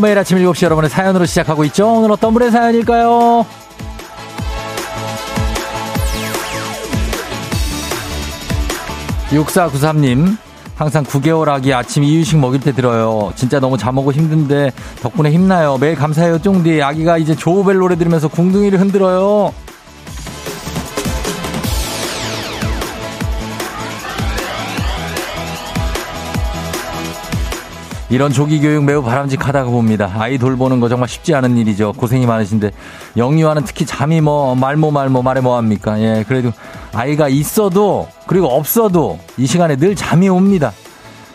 매일 아침 7시 여러분의 사연으로 시작하고 있죠? 오늘 어떤 분의 사연일까요? 6493님, 항상 9개월 아기 아침 이유식 먹일 때 들어요. 진짜 너무 잠오고 힘든데 덕분에 힘나요. 매일 감사해요, 쫑디. 아기가 이제 조우벨 노래 들으면서 궁둥이를 흔들어요. 이런 조기 교육 매우 바람직하다고 봅니다. 아이 돌보는 거 정말 쉽지 않은 일이죠. 고생이 많으신데 영유아는 특히 잠이 뭐 말모 말모 말해 뭐 합니까? 예, 그래도 아이가 있어도 그리고 없어도 이 시간에 늘 잠이 옵니다.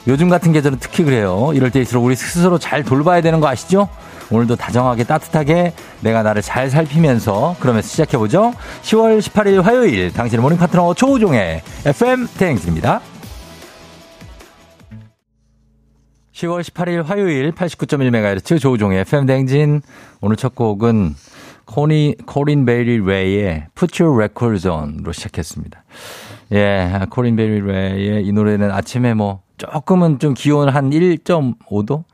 요즘 같은 계절은 특히 그래요. 이럴 때일수록 우리 스스로 잘 돌봐야 되는 거 아시죠? 오늘도 다정하게 따뜻하게 내가 나를 잘 살피면서 그러면서 시작해보죠. 10월 18일 화요일 당신의 morning 파트너 조우종의 FM 대행진입니다. 10월 18일 화요일 89.1MHz 조우종의 FM 대행진 오늘 첫 곡은 코니, 코린 베일리 래의 Put Your Records On로 시작했습니다. 예, 코린 베일리 래의 이 노래는 아침에 뭐 조금은 좀 기온 한 1.5도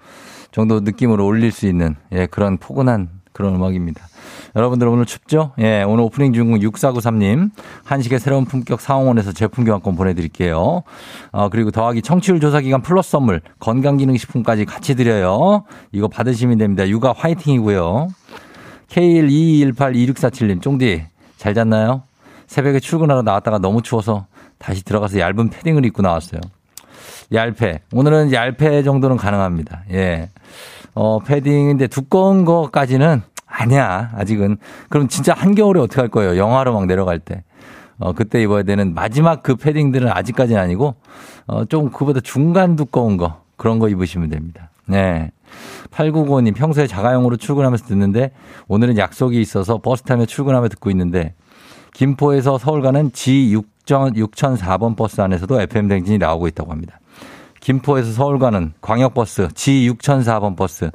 정도 느낌으로 올릴 수 있는 예, 그런 포근한 그런 음악입니다. 여러분들 오늘 춥죠? 예, 오늘 오프닝 주인공 6493님 한식의 새로운 품격 상황원에서 제품 교환권 보내드릴게요. 어, 그리고 더하기 청취율 조사 기간 플러스 선물 건강기능식품까지 같이 드려요. 이거 받으시면 됩니다. 육아 화이팅이고요. K122182647님 쫑디 잘 잤나요? 새벽에 출근하러 나왔다가 너무 추워서 다시 들어가서 얇은 패딩을 입고 나왔어요. 얇패. 오늘은 얇패 정도는 가능합니다. 예. 어, 패딩인데 두꺼운 거까지는 아니야. 아직은. 그럼 진짜 한겨울에 어떻게 할 거예요? 영하로 막 내려갈 때. 어, 그때 입어야 되는 마지막 그 패딩들은 아직까지는 아니고, 어, 좀 그보다 중간 두꺼운 거. 그런 거 입으시면 됩니다. 네. 8995님 평소에 자가용으로 출근하면서 듣는데 오늘은 약속이 있어서 버스 타며 출근하며 듣고 있는데 김포에서 서울 가는 G6 6004번 버스 안에서도 FM 대행진이 나오고 있다고 합니다. 김포에서 서울 가는 광역버스 G6004번 버스.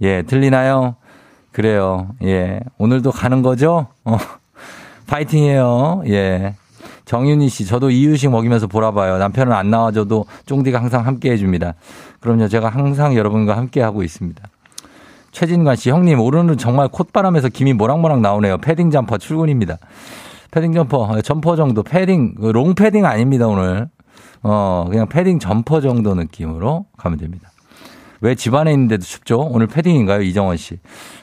예, 들리나요? 그래요. 예. 오늘도 가는 거죠? 어. 파이팅이에요. 예. 정윤희 씨, 저도 이유식 먹이면서 보라봐요. 남편은 안 나와줘도 쫑디가 항상 함께 해줍니다. 그럼요, 제가 항상 여러분과 함께 하고 있습니다. 최진관 씨, 형님, 오늘은 정말 콧바람에서 김이 모락모락 나오네요. 패딩 점퍼 출근입니다. 패딩 점퍼, 점퍼 정도, 패딩, 그 롱 패딩 아닙니다, 오늘. 어, 그냥 패딩 점퍼 정도 느낌으로 가면 됩니다. 왜 집안에 있는데도 춥죠? 오늘 패딩인가요? 이정원 씨.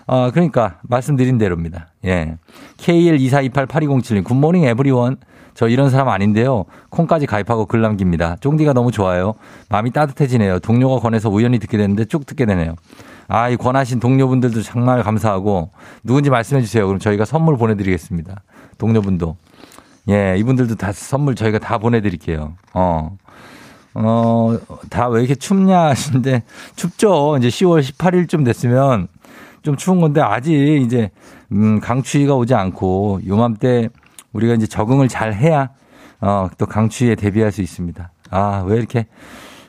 아, 그러니까 말씀드린 대로입니다. 예. K124288207님 굿모닝 에브리원. 저 이런 사람 아닌데요. 콩까지 가입하고 글 남깁니다. 쫑디가 너무 좋아요. 마음이 따뜻해지네요. 동료가 권해서 우연히 듣게 됐는데 쭉 듣게 되네요. 아, 이 권하신 동료분들도 정말 감사하고 누군지 말씀해 주세요. 그럼 저희가 선물 보내드리겠습니다. 동료분도. 예, 이분들도 다 선물 저희가 다 보내드릴게요. 어. 어, 다 왜 이렇게 춥냐 하시는데 춥죠. 이제 10월 18일쯤 됐으면 좀 추운 건데 아직 이제 음, 강추위가 오지 않고 요맘때 우리가 이제 적응을 잘 해야 어, 또 강추위에 대비할 수 있습니다. 아, 왜 이렇게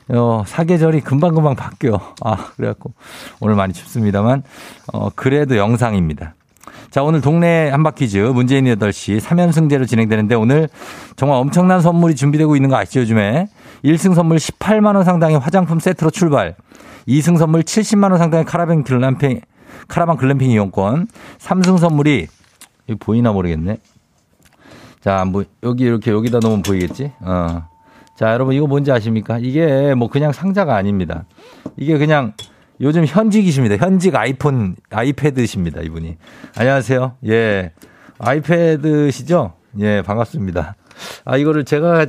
어, 사계절이 금방금방 바뀌어. 아, 그래갖고 오늘 많이 춥습니다만 어, 그래도 영상입니다. 자, 오늘 동네 한바퀴즈 문재인 8시 3연승제로 진행되는데 오늘 정말 엄청난 선물이 준비되고 있는 거 아시죠, 요즘에? 1승 선물 18만원 상당의 화장품 세트로 출발. 2승 선물 70만원 상당의 카라반 글램핑, 카라반 글램핑 이용권. 3승 선물이, 여기 보이나 모르겠네. 자, 뭐, 여기 이렇게 여기다 놓으면 보이겠지? 어. 자, 여러분 이거 뭔지 아십니까? 이게 뭐 그냥 상자가 아닙니다. 이게 그냥 요즘 현직이십니다. 현직 아이폰, 아이패드십니다. 이분이. 안녕하세요. 예. 아이패드시죠? 예, 반갑습니다. 아, 이거를 제가,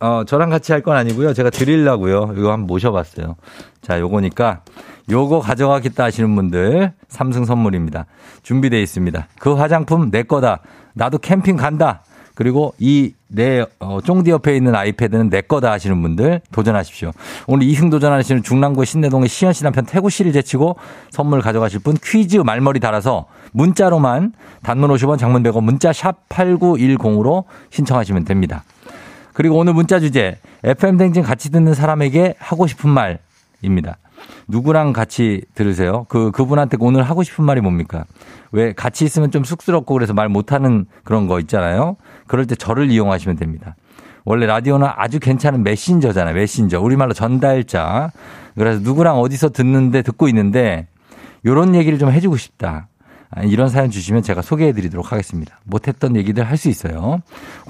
어, 저랑 같이 할 건 아니고요. 제가 드리려고요. 이거 한번 모셔봤어요. 자, 요거니까 요거 가져가겠다 하시는 분들 삼승 선물입니다. 준비되어 있습니다. 그 화장품 내 거다. 나도 캠핑 간다. 그리고 이내 어, 쫑디 옆에 있는 아이패드는 내 거다 하시는 분들 도전하십시오. 오늘 2승 도전하시는 중랑구의 신내동의 시현 씨 남편 태구 씨를 제치고 선물 가져가실 분 퀴즈 말머리 달아서 문자로만 단문 50원 장문 100원 문자 샵 8910으로 신청하시면 됩니다. 그리고 오늘 문자 주제 FM 댕진 같이 듣는 사람에게 하고 싶은 말입니다. 누구랑 같이 들으세요? 그, 그분한테 오늘 하고 싶은 말이 뭡니까? 왜 같이 있으면 좀 쑥스럽고 그래서 말 못하는 그런 거 있잖아요? 그럴 때 저를 이용하시면 됩니다. 원래 라디오는 아주 괜찮은 메신저잖아요. 메신저. 우리말로 전달자. 그래서 누구랑 어디서 듣는데 듣고 있는데 요런 얘기를 좀 해주고 싶다. 아, 이런 사연 주시면 제가 소개해 드리도록 하겠습니다. 못했던 얘기들 할 수 있어요.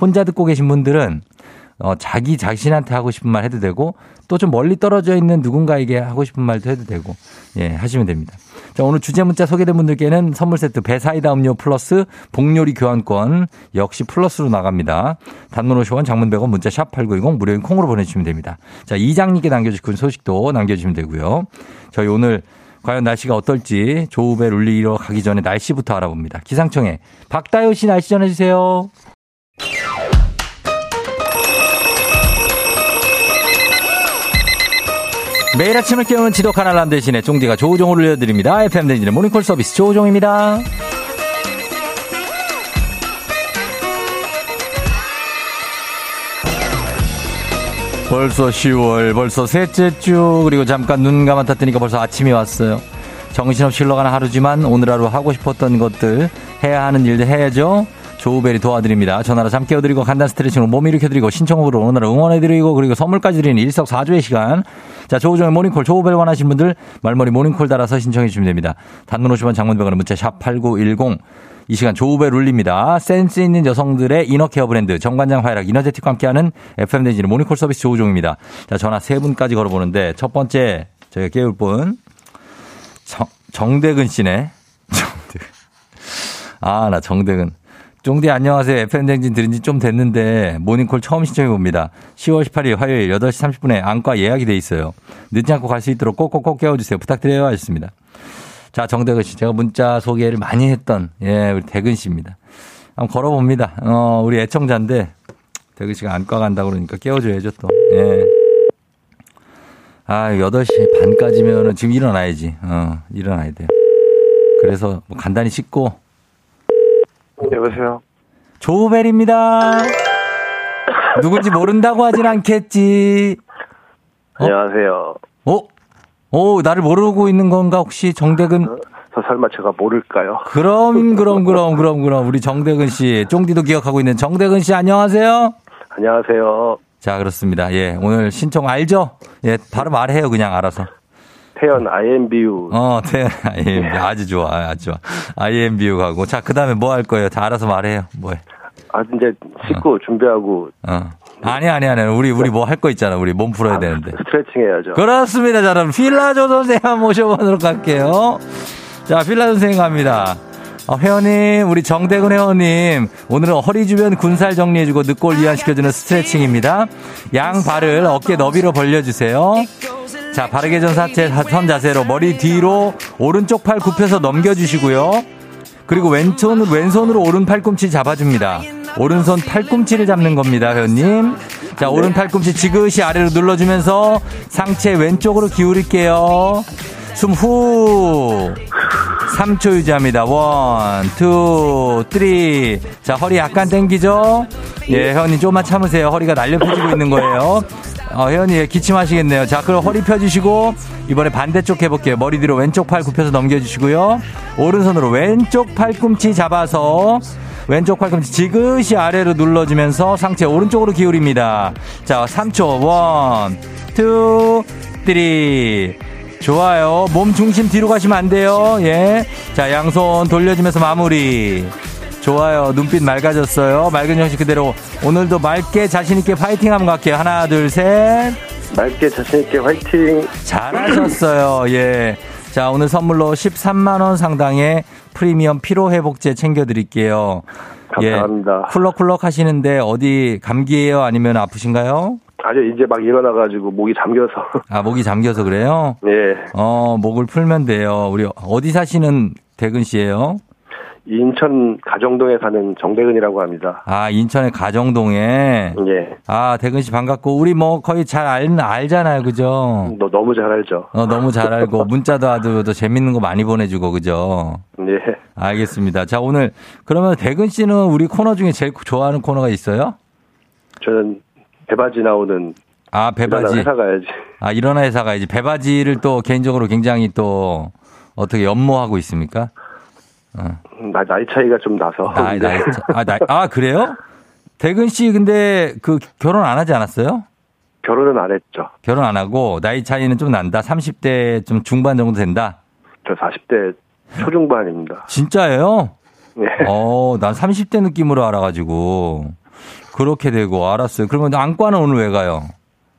혼자 듣고 계신 분들은 어, 자기 자신한테 하고 싶은 말 해도 되고 또 좀 멀리 떨어져 있는 누군가에게 하고 싶은 말도 해도 되고 예, 하시면 됩니다. 자, 오늘 주제 문자 소개된 분들께는 선물 세트 배사이다 음료 플러스 복요리 교환권 역시 플러스로 나갑니다. 단문 50원 장문 100원 문자 샵 8910 무료인 콩으로 보내주시면 됩니다. 자, 이장님께 남겨주신 소식도 남겨주시면 되고요. 저희 오늘 과연 날씨가 어떨지 조우배 룰리러 가기 전에 날씨부터 알아봅니다. 기상청에 박다효 씨 날씨 전해주세요. 매일 아침을 깨우는 지독한 알람 대신에 쫑디가 조우종을 올려드립니다. FM 댕진의 모닝콜 서비스 조우종입니다. 벌써 10월, 벌써 셋째 주, 그리고 잠깐 눈 감았다 뜨니까 벌써 아침이 왔어요. 정신없이 흘러가는 하루지만 오늘 하루 하고 싶었던 것들, 해야 하는 일들 해야죠. 조우벨이 도와드립니다. 전화로 잠 깨워드리고 간단 스트레칭으로 몸 일으켜드리고 신청곡으로 오늘 응원해드리고 그리고 선물까지 드리는 일석사조의 시간. 자, 조우종의 모닝콜, 조우벨 원하신 분들 말머리 모닝콜 달아서 신청해 주시면 됩니다. 단문 50원 장문 100원은 문자 샵 8910. 이 시간 조우벨 울립니다. 센스 있는 여성들의 inner care 브랜드 정관장 화애락 이너제틱과 함께하는 FM대지는 모닝콜 서비스 조우종입니다. 자, 전화 세 분까지 걸어보는데 첫 번째 저희가 깨울 분 정, 정대근 씨네. 정대근. 아, 나 정대근. 쫑디 안녕하세요. FM댕진 들은 지 좀 됐는데 모닝콜 처음 신청해 봅니다. 10월 18일 화요일 8시 30분에 안과 예약이 돼 있어요. 늦지 않고 갈 수 있도록 꼭꼭꼭 깨워주세요. 부탁드려요. 하셨습니다. 자, 정대근 씨. 제가 문자 소개를 많이 했던, 예, 우리 대근 씨입니다. 한번 걸어봅니다. 어, 우리 애청자인데, 대근 씨가 안과 간다고 그러니까 깨워줘야죠, 또. 예. 아, 8시 반까지면은 지금 일어나야지. 어, 일어나야 돼요. 그래서 뭐 간단히 씻고. 여보세요? 조우벨입니다. 누군지 모른다고 하진 않겠지. 어? 안녕하세요. 어? 오, 나를 모르고 있는 건가, 혹시 정대근? 저 설마 제가 모를까요? 그럼, 그럼, 그럼, 그럼, 그럼. 우리 정대근 씨, 쫑디도 기억하고 있는 정대근 씨, 안녕하세요. 안녕하세요. 자, 그렇습니다. 예, 오늘 신청 알죠? 예, 바로 말해요, 그냥 알아서. 태연 IMBU. 어, 태연 IMBU. 아주 좋아, 아주 좋아. IMBU 가고. 자, 그 다음에 뭐 할 거예요? 다 알아서 말해요. 뭐 해? 아, 이제 씻고 준비하고 어. 아니, 아니, 아니. 우리, 우리 뭐 할 거 있잖아. 우리 몸 풀어야 되는데. 스트레칭 해야죠. 그렇습니다. 자, 그럼 필라조 선생님 한번 모셔보도록 할게요. 자, 필라 선생님 갑니다. 어, 회원님, 우리 정대근 회원님, 오늘은 허리 주변 군살 정리해주고 늑골 이완시켜주는 스트레칭입니다. 양 발을 어깨 너비로 벌려주세요. 자, 바르게 전 사체 선 자세로 머리 뒤로 오른쪽 팔 굽혀서 넘겨주시고요. 그리고 왼손, 왼손으로 오른 팔꿈치 잡아줍니다. 오른손 팔꿈치를 잡는 겁니다, 회원님. 자, 오른 팔꿈치 지그시 아래로 눌러주면서 상체 왼쪽으로 기울일게요. 숨 후. 3초 유지합니다. one, two, three. 자, 허리 약간 당기죠? 예, 회원님 조금만 참으세요. 허리가 날려 펴지고 있는 거예요. 어, 예, 기침하시겠네요. 자, 그럼 허리 펴주시고 이번에 반대쪽 해볼게요. 머리 뒤로 왼쪽 팔 굽혀서 넘겨주시고요. 오른손으로 왼쪽 팔꿈치 잡아서 왼쪽 팔꿈치 지그시 아래로 눌러주면서 상체 오른쪽으로 기울입니다. 자, 3초. one, two, three. 좋아요. 몸 중심 뒤로 가시면 안 돼요. 예. 자, 양손 돌려주면서 마무리. 좋아요. 눈빛 맑아졌어요. 맑은 정신 그대로 오늘도 맑게 자신있게 파이팅 한번 갈게요. 하나, 둘, 셋. 맑게 자신있게 화이팅. 잘하셨어요. 예. 자, 오늘 선물로 13만원 상당의 프리미엄 피로회복제 챙겨드릴게요. 감사합니다. 예. 쿨럭쿨럭 하시는데 어디 감기예요? 아니면 아프신가요? 아주 이제 막 일어나가지고 목이 잠겨서. 아, 목이 잠겨서 그래요? 예. 어, 목을 풀면 돼요. 우리 어디 사시는 대근 씨예요? 인천 가정동에 사는 정대근이라고 합니다. 아, 인천의 가정동에. 예. 아, 대근 씨 반갑고 우리 뭐 거의 잘 알, 알잖아요. 그죠? 너 너무 잘 알죠. 어, 너무 잘 알고 문자도 아주 또 재밌는 거 많이 보내주고 그죠? 예. 알겠습니다. 자, 오늘 그러면 대근 씨는 우리 코너 중에 제일 좋아하는 코너가 있어요? 저는 배바지 나오는 아, 배바지. 회사 가야지. 아, 일어나 회사 가야지. 배바지를 또 개인적으로 굉장히 또 어떻게 연모하고 있습니까? 어. 나, 나이 차이가 좀 나서. 나이, 나이, 차- 아, 나이, 아, 그래요? 대근 씨 근데 그 결혼 안 하지 않았어요? 결혼은 안 했죠. 결혼 안 하고 나이 차이는 좀 난다. 30대 좀 중반 정도 된다. 저 40대 초중반입니다. 진짜예요? 네. 어, 난 30대 느낌으로 알아가지고 그렇게 되고 알았어요. 그러면 안과는 오늘 왜 가요?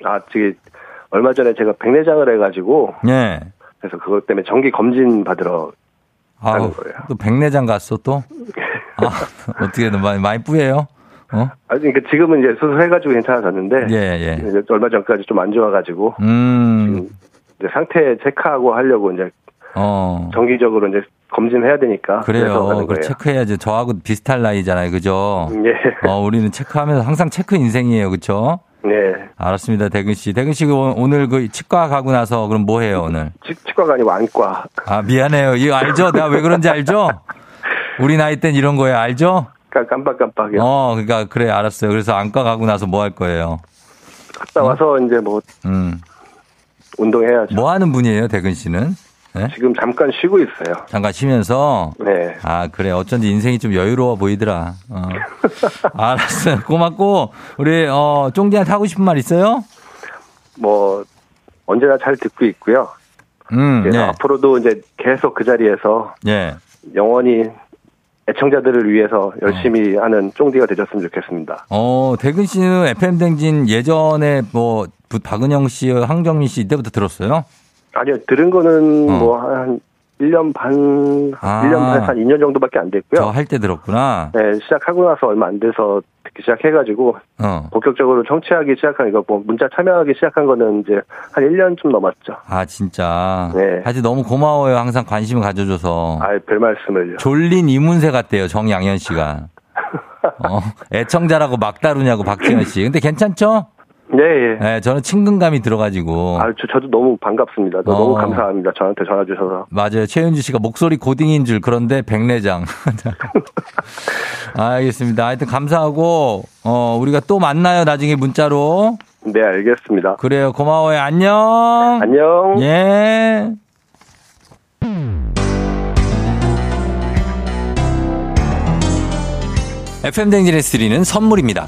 아, 저기 얼마 전에 제가 백내장을 해가지고 예. 그래서 그것 때문에 정기 검진 받으러 아, 거예요. 또 백내장 갔어 또? 아, 어떻게든 많이 많이 뿌예요? 어? 아니, 그러니까 지금은 이제 수술해가지고 괜찮아졌는데 예, 예. 이제 얼마 전까지 좀 안 좋아가지고 음. 이제 상태 체크하고 하려고 이제 어. 정기적으로 이제 검진해야 되니까 그래요. 그걸. 체크해야지. 저하고 비슷할 나이잖아요. 그죠? 예. 어, 우리는 체크하면서 항상 체크 인생이에요. 그쵸? 네. 알았습니다. 대근 씨. 대근 씨 오- 오늘 그 치과 가고 나서 그럼 뭐 해요, 오늘? 치, 치과가 아니고 안과. 아, 미안해요. 이거 알죠? 내가 왜 그런지 알죠? 우리 나이 땐 이런 거예요. 알죠? 깜- 깜빡깜빡이요. 어, 그러니까 그래 알았어요. 그래서 안과 가고 나서 뭐 할 거예요? 갔다 와서 이제 뭐 음. 운동해야죠. 뭐 하는 분이에요, 대근 씨는? 네? 지금 잠깐 쉬고 있어요. 잠깐 쉬면서 네. 아, 그래. 어쩐지 인생이 좀 여유로워 보이더라. 어. 알았어요. 고맙고 우리 어, 쫑디한테 하고 싶은 말 있어요? 뭐 언제나 잘 듣고 있고요. 음, 그래서 예. 앞으로도 이제 계속 그 자리에서 예. 영원히 애청자들을 위해서 열심히 하는 쫑디가 되셨으면 좋겠습니다. 어, 대근 씨는 FM 댕진 예전에 뭐 부- 박은영 씨, 황정민 씨 이때부터 들었어요? 아니요, 들은 거는 어. 뭐한 1년 반, 아. 1년 반에서 한 2년 정도밖에 안저 됐고요. 할때 들었구나. 네, 시작하고 나서 얼마 안 돼서 듣기 시작해가지고 어. 본격적으로 청취하기 시작한 이거 뭐 문자 참여하기 시작한 거는 이제 한 1년 좀 넘었죠. 아, 진짜. 네. 하여튼 너무 고마워요. 항상 관심을 가져줘서. 아, 별 말씀을요. 졸린 이문세 같대요. 정양현 씨가. 어, 애청자라고 막 다루냐고 박지현 씨. 근데 괜찮죠? 네, 예. 네, 저는 친근감이 들어가지고. 아, 저, 저도 너무 반갑습니다. 너- 어. 너무 감사합니다. 저한테 전화 주셔서. 맞아요. 최윤주 씨가 목소리 고딩인 줄 그런데 백내장. 알겠습니다. 하여튼 감사하고 어 우리가 또 만나요. 나중에 문자로. 네, 알겠습니다. 그래요. 고마워요. 안녕. 안녕. 예. FM 댕진에서 드리는 선물입니다.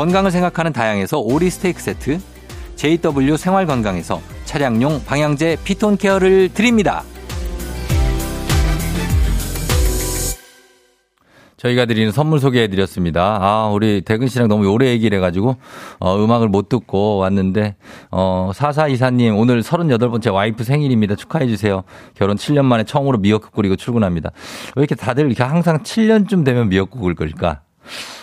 건강을 생각하는 다양에서 오리 스테이크 세트, JW 생활건강에서 차량용 방향제 피톤 케어를 드립니다. 저희가 드리는 선물 소개해 드렸습니다. 아, 우리 대근 씨랑 너무 오래 얘기를 해가지고, 어, 음악을 못 듣고 왔는데, 어, 사사이사님, 오늘 38번째 와이프 생일입니다. 축하해 주세요. 결혼 7년 만에 처음으로 미역국 끓이고 출근합니다. 왜 이렇게 다들 이렇게 항상 7년쯤 되면 미역국을 끓일까?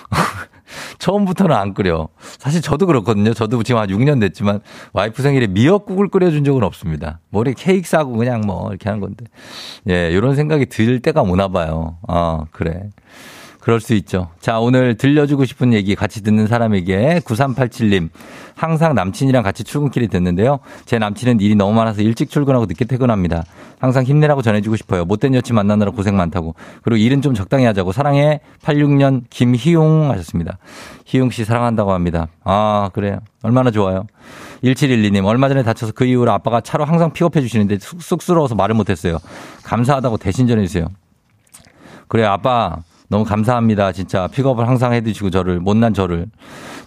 처음부터는 안 끓여. 사실 저도 그렇거든요. 저도 지금 한 6년 됐지만 와이프 생일에 미역국을 끓여준 적은 없습니다. 뭐 이렇게 케이크 싸고 그냥 뭐 이렇게 하는 건데. 예, 이런 생각이 들 때가 오나 봐요. 아, 그래. 그럴 수 있죠. 자, 오늘 들려주고 싶은 얘기 같이 듣는 사람에게 9387님. 항상 남친이랑 같이 출근길이 됐는데요. 제 남친은 일이 너무 많아서 일찍 출근하고 늦게 퇴근합니다. 항상 힘내라고 전해주고 싶어요. 못된 여친 만나느라 고생 많다고. 그리고 일은 좀 적당히 하자고. 사랑해. 86년 김희용 하셨습니다. 희용 씨 사랑한다고 합니다. 아, 그래요. 얼마나 좋아요. 1712님, 얼마 전에 다쳐서 그 이후로 아빠가 차로 항상 픽업해 주시는데 쑥스러워서 말을 못했어요. 감사하다고 대신 전해주세요. 그래요, 아빠. 너무 감사합니다. 진짜 픽업을 항상 해주시고 저를 못난 저를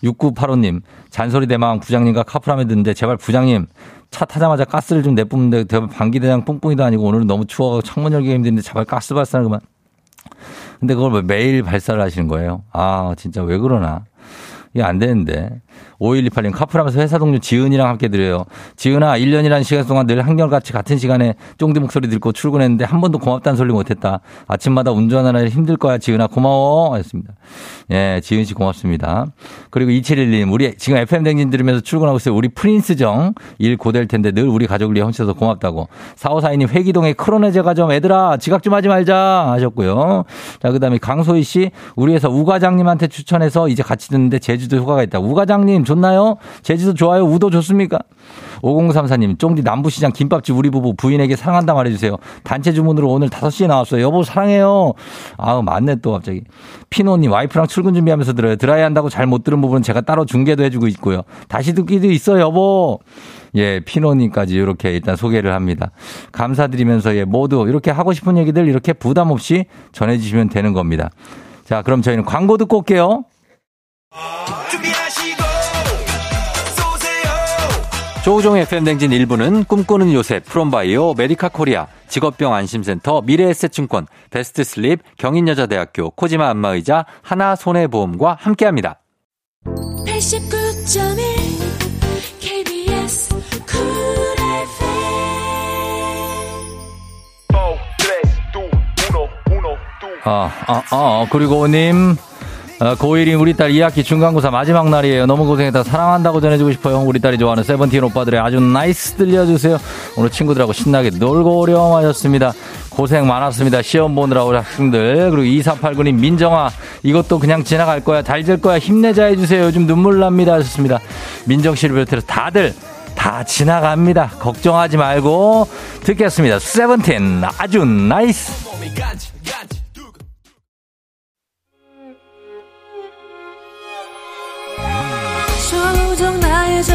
6985님 잔소리 대망 부장님과 카풀하며 듣는데 제발 부장님 차 타자마자 가스를 좀 내뿜는데 방기대장 뿡뿡이도 아니고 오늘은 너무 추워 창문 열기가 힘든데 제발 가스 발사는 그만. 근데 그걸 매일 발사를 하시는 거예요. 아 진짜 왜 그러나. 이게 안 되는데. 5128님 카풀하면서 회사 동료 지은이랑 함께 드려요. 지은아 1년이라는 시간 동안 늘 한결같이 같은 시간에 쫑디 목소리 듣고 출근했는데 한 번도 고맙다는 소리 못했다. 아침마다 운전하느라 힘들 거야 지은아 고마워 하셨습니다. 예, 지은 씨 고맙습니다. 그리고 2712님 우리 지금 FM 댕진 들으면서 출근하고 있어요. 우리 프린스정 일 고될 텐데 늘 우리 가족을 위해 훔쳐서 고맙다고. 4542님 회기동에 크로네제 가 좀 애들아 지각 좀 하지 말자 하셨고요. 자 그 다음에 강소희 씨 우리 회사 우 과장님한테 추천해서 이제 같이 듣는데 제주도 휴가가 있다. 우 과장님 좋나요? 제주도 좋아요? 우도 좋습니까? 5034님, 쫑디 남부시장 김밥집 우리 부부 부인에게 사랑한다 말해주세요. 단체 주문으로 오늘 5시에 나왔어요. 여보, 사랑해요. 아우, 맞네, 또 갑자기. 피노님, 와이프랑 출근 준비하면서 들어요. 드라이 한다고 잘 못 들은 부분은 제가 따로 중계도 해주고 있고요. 다시 듣기도 있어, 여보. 예, 피노님까지 이렇게 일단 소개를 합니다. 감사드리면서 예, 모두 이렇게 하고 싶은 얘기들 이렇게 부담 없이 전해주시면 되는 겁니다. 자, 그럼 저희는 광고 듣고 올게요. 조우종의 FM댕진 1부는 꿈꾸는 요새 프롬바이오 메디카 코리아 직업병 안심센터 미래에셋증권 베스트 슬립 경인여자대학교 코지마 안마의자 하나손해보험과 함께합니다. 89.1 KBS 아, 아, 아, 그리고 님. 어, 고1인 우리 딸 2학기 중간고사 마지막 날이에요. 너무 고생했다. 사랑한다고 전해주고 싶어요. 우리 딸이 좋아하는 세븐틴 오빠들의 아주 nice 들려주세요. 오늘 친구들하고 신나게 놀고 오렴 하셨습니다. 고생 많았습니다. 시험 보느라고 학생들. 그리고 2489님 민정아 이것도 그냥 지나갈 거야. 잘 될 거야. 힘내자 해주세요. 요즘 눈물 납니다 하셨습니다. 민정 씨를 비롯해서 다들 다 지나갑니다. 걱정하지 말고 듣겠습니다. 세븐틴 아주 나이스.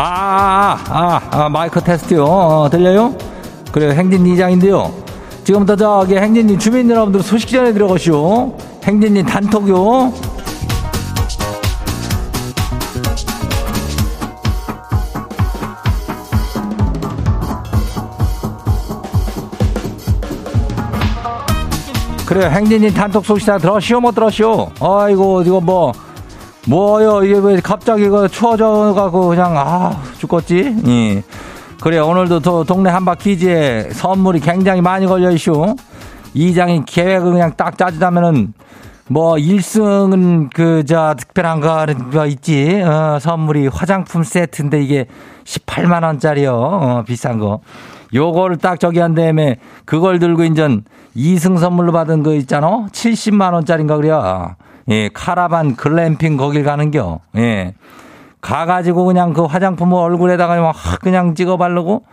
아, 아, 아, 마이크 테스트요. 어, 들려요? 그래요. 행진 이장인데요. 지금부터 저기 행진님 주민 여러분들 소식 전해 들어가시오. 행진님 단톡요. 그래요. 행진님 단톡 소식 다 들었시오? 못 들었시오? 아이고, 이거 뭐. 뭐요? 이게 왜 갑자기 그 추워져 가고 그냥 아 죽겠지? 예. 그래 오늘도 또 동네 한바퀴즈에 선물이 굉장히 많이 걸려 있슈. 이장이 계획을 그냥 딱 짜주자면은 뭐 1승은 그 저 특별한 거 있지? 어, 선물이 화장품 세트인데 이게 18만 원짜리요. 어, 비싼 거. 요거를 딱 저기 한 다음에 그걸 들고 인전 2승 선물로 받은 거 있잖아? 70만 원짜리인가 그래요 예, 카라반 글램핑 거길 가는겨. 예. 가가지고 그냥 그 화장품을 얼굴에다가 막 그냥 찍어 바르고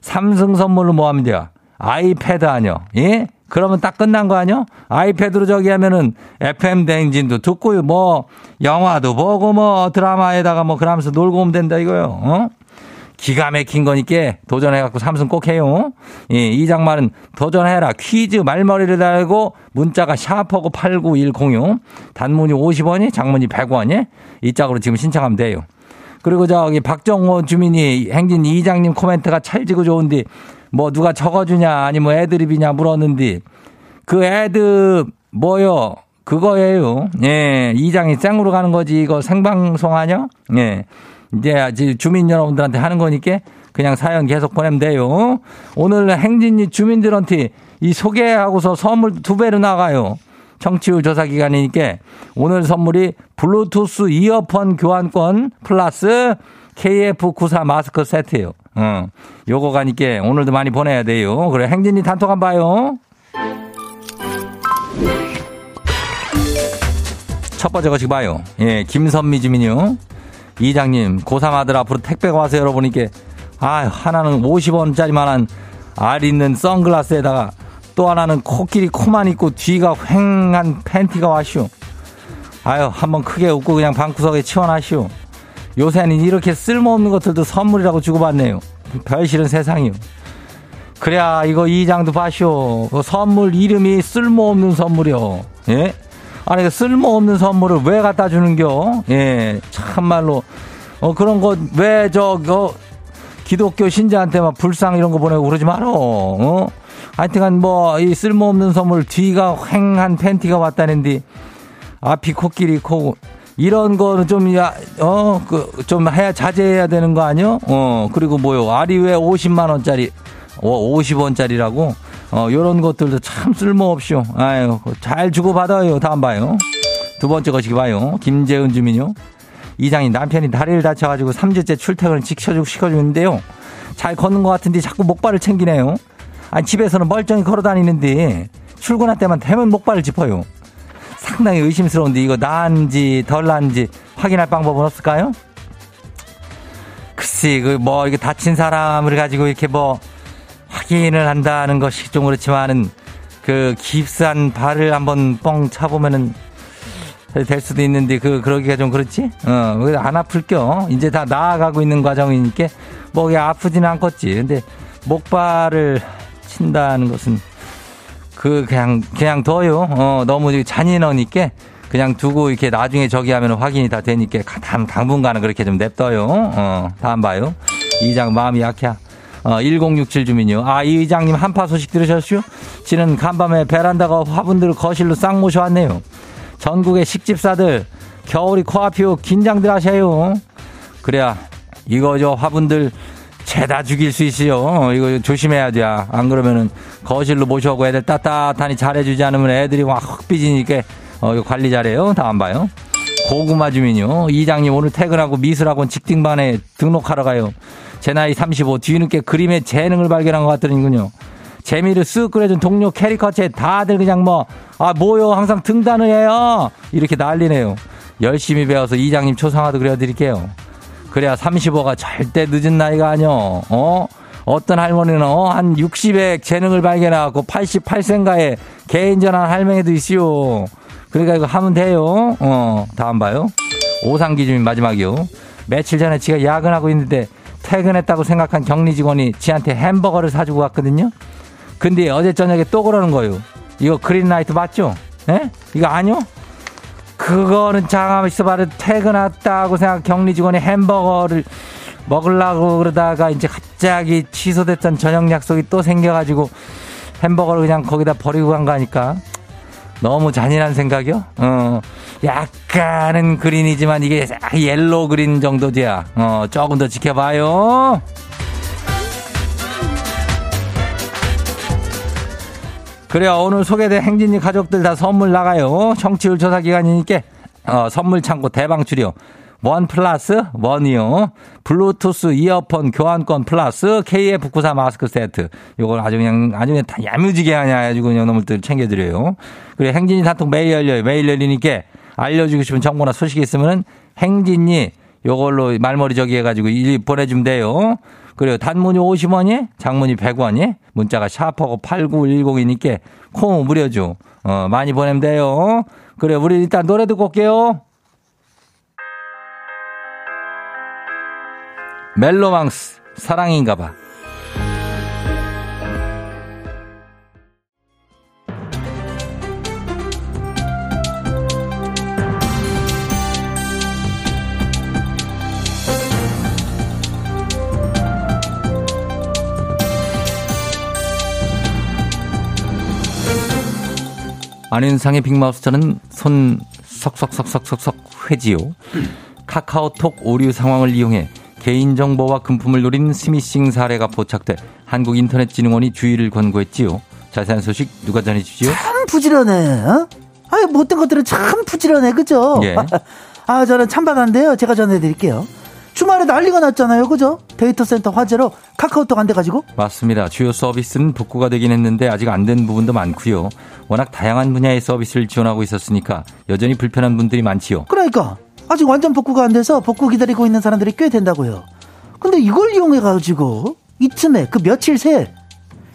삼성 선물로 뭐 하면 돼요? 아이패드 아니요. 예? 그러면 딱 끝난 거 아니요? 아이패드로 저기 하면은 FM 대행진도 듣고 뭐 영화도 보고 뭐 드라마에다가 뭐 그러면서 놀고 오면 된다 이거요. 어? 기가 막힌 거니까 도전해갖고 삼성 꼭 해요. 예, 이 장말은 도전해라. 퀴즈 말머리를 달고 문자가 샤퍼고 89106 단문이 50원이 장문이 100원이 이 짝으로 지금 신청하면 돼요. 그리고 저기 박정호 주민이 행진 이장님 코멘트가 찰지고 좋은데 뭐 누가 적어주냐 아니면 애드립이냐 물었는데 그 애드 뭐요 그거예요. 예, 이장이 쌩으로 가는 거지. 이거 생방송 하냐? 예. 이제 주민 여러분들한테 하는 거니까 그냥 사연 계속 보내면 돼요. 오늘 행진이 주민들한테 이 소개하고서 선물 두 배로 나가요. 청취율 조사 기간이니까 오늘 선물이 블루투스 이어폰 교환권 플러스 KF94 마스크 세트예요. 어. 요거 가니까 오늘도 많이 보내야 돼요. 그래 행진이 단톡 한 봐요. 첫 번째 거 지금 봐요. 예, 김선미 주민요. 이장님, 고3 아들 앞으로 택배가 와서 여러분이께 아, 하나는 50원짜리만한 알 있는 선글라스에다가 또 하나는 코끼리 코만 있고 뒤가 휑한 팬티가 왔슈. 아유, 한번 크게 웃고 그냥 방구석에 치워놨슈. 요새는 이렇게 쓸모없는 것들도 선물이라고 주고받네요. 별실은 세상이요. 그래야 이거 이장도 봐쇼. 그 선물 이름이 쓸모없는 선물이요. 예? 아니 그 쓸모없는 선물을 왜 갖다 주는겨? 예, 참말로 어 그런 거 왜 저거 기독교 신자한테 막 불상 이런 거 보내고 그러지 말어. 어? 하여튼간 뭐 이 쓸모없는 선물 뒤가 횡한 팬티가 왔다는데 앞이 코끼리 코 이런 거는 좀, 야, 어, 그, 좀 해야, 자제해야 되는 거 아니요? 어, 그리고 뭐요? 아리 왜 50만원짜리, 어, 50원짜리라고? 어, 요런 것들도 참 쓸모없쇼. 아유, 잘 주고받아요. 다음 봐요. 두 번째 것이 봐요. 김재은 주민요. 이장이 남편이 다리를 다쳐가지고 3주째 출퇴근을 지켜주고 시켜주는데요. 잘 걷는 것 같은데 자꾸 목발을 챙기네요. 아니, 집에서는 멀쩡히 걸어 다니는데 출근할 때만 되면 목발을 짚어요. 상당히 의심스러운데 이거 나은지 덜 나은지 확인할 방법은 없을까요? 글쎄, 그 뭐 이게 다친 사람을 가지고 이렇게 뭐 확인을 한다는 것이 좀 그렇지만은 그 깁스한 발을 한번 뻥 차보면은 될 수도 있는데 그 그러기가 좀 그렇지? 어, 안 아플 겨. 이제 다 나아가고 있는 과정이니까 뭐 아프지는 않겠지. 근데 목발을 친다는 것은 그 그냥 그냥 둬요. 어 너무 잔인하니까 그냥 두고 이렇게 나중에 저기 하면 확인이 다 되니까 당, 당분간은 그렇게 좀 냅둬요. 어 다음 봐요. 이장 마음이 약해. 어 1067 주민요. 아 이 의장님 한파 소식 들으셨슈? 지는 간밤에 베란다가 화분들 거실로 싹 모셔왔네요. 전국의 식집사들 겨울이 코앞이요 긴장들 하셔요. 그래야 이거 저 화분들 죄다 죽일 수 있어요. 이거 조심해야 돼. 안 그러면은 거실로 모셔오고 애들 따뜻하니 잘해주지 않으면 애들이 막 흑비지니까 어, 이거 관리 잘해요. 다음 봐요. 고구마 주민요. 이장님 오늘 퇴근하고 미술학원 직딩반에 등록하러 가요. 제 나이 35 뒤늦게 그림의 재능을 발견한 것 같더니군요. 재미를 쓱 그려준 동료 캐리커처에 다들 그냥 뭐, 아, 뭐요? 항상 등단을 해요. 이렇게 난리네요. 열심히 배워서 이장님 초상화도 그려드릴게요. 그래야 35가 절대 늦은 나이가 아니요. 어? 어떤 할머니는 어, 한 60에 재능을 발견하고 88세인가에 개인전한 할머니도 있어요. 그러니까 이거 하면 돼요. 어, 다음 봐요. 오상기 주민 마지막이요. 며칠 전에 지가 야근하고 있는데 퇴근했다고 생각한 격리 직원이 지한테 햄버거를 사주고 갔거든요. 근데 어제 저녁에 또 그러는 거예요. 이거 그린라이트 맞죠? 예? 이거 아니요? 그거는 잠깐만 있어봐도 퇴근했다고 생각 격리 직원이 햄버거를 먹으려고 그러다가 이제 갑자기 취소됐던 저녁 약속이 또 생겨가지고 햄버거를 그냥 거기다 버리고 간 거니까 너무 잔인한 생각이요? 어, 약간은 green이지만 이게 yellow green 정도지야. 어, 조금 더 지켜봐요. 그래요. 오늘 소개된 댕진이 가족들 다 선물 나가요. 청취율 조사 기간이니까 어, 선물 창고 대방출이요. one plus one이요. 블루투스 이어폰 교환권 플러스 KF94 마스크 세트. 요걸 아주 그냥 아주 그냥 다 야무지게 하냐 해가지고 그냥 놈들 챙겨드려요. 그리고 행진이 단톡 매일 열려요. 매일 열리니까 알려주고 싶은 정보나 소식이 있으면은 행진이 요걸로 말머리 저기 해가지고 일 보내주면 돼요. 그리고 단문이 50원이, 장문이 100원이, 문자가 샤퍼고 8910이니까 콩 무료죠. 어, 많이 보내면 돼요. 그래, 우리 일단 노래 듣고 올게요. 멜로망스 사랑인가봐. 안윤상의 빅마우스 저는 손 석석석석석석 회지요. 카카오톡 오류 상황을 이용해 개인정보와 금품을 노린 스미싱 사례가 포착돼 한국인터넷진흥원이 주의를 권고했지요. 자세한 소식 누가 전해주지요? 참 부지런해. 어? 아유 못된 것들은 참 부지런해 그죠? 예. 아 저는 참받았는데요. 제가 전해드릴게요. 주말에 난리가 났잖아요. 그죠? 데이터 센터 화재로 카카오톡 안 돼가지고. 맞습니다. 주요 서비스는 복구가 되긴 했는데 아직 안 된 부분도 많고요. 워낙 다양한 분야의 서비스를 지원하고 있었으니까 여전히 불편한 분들이 많지요. 그러니까 아직 완전 복구가 안 돼서 복구 기다리고 있는 사람들이 꽤 된다고요. 근데 이걸 이용해가지고 이쯤에 그 며칠 새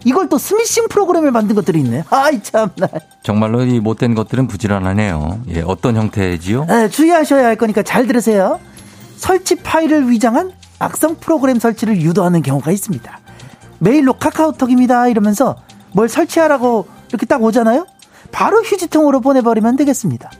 이걸 또 스미싱 프로그램을 만든 것들이 있네. 아이 참나. 정말로 이 못된 것들은 부지런하네요. 예, 어떤 형태지요? 네, 주의하셔야 할 거니까 잘 들으세요. 설치 파일을 위장한 악성 프로그램 설치를 유도하는 경우가 있습니다. 메일로 카카오톡입니다 이러면서 뭘 설치하라고 이렇게 딱 오잖아요. 바로 휴지통으로 보내버리면 되겠습니다.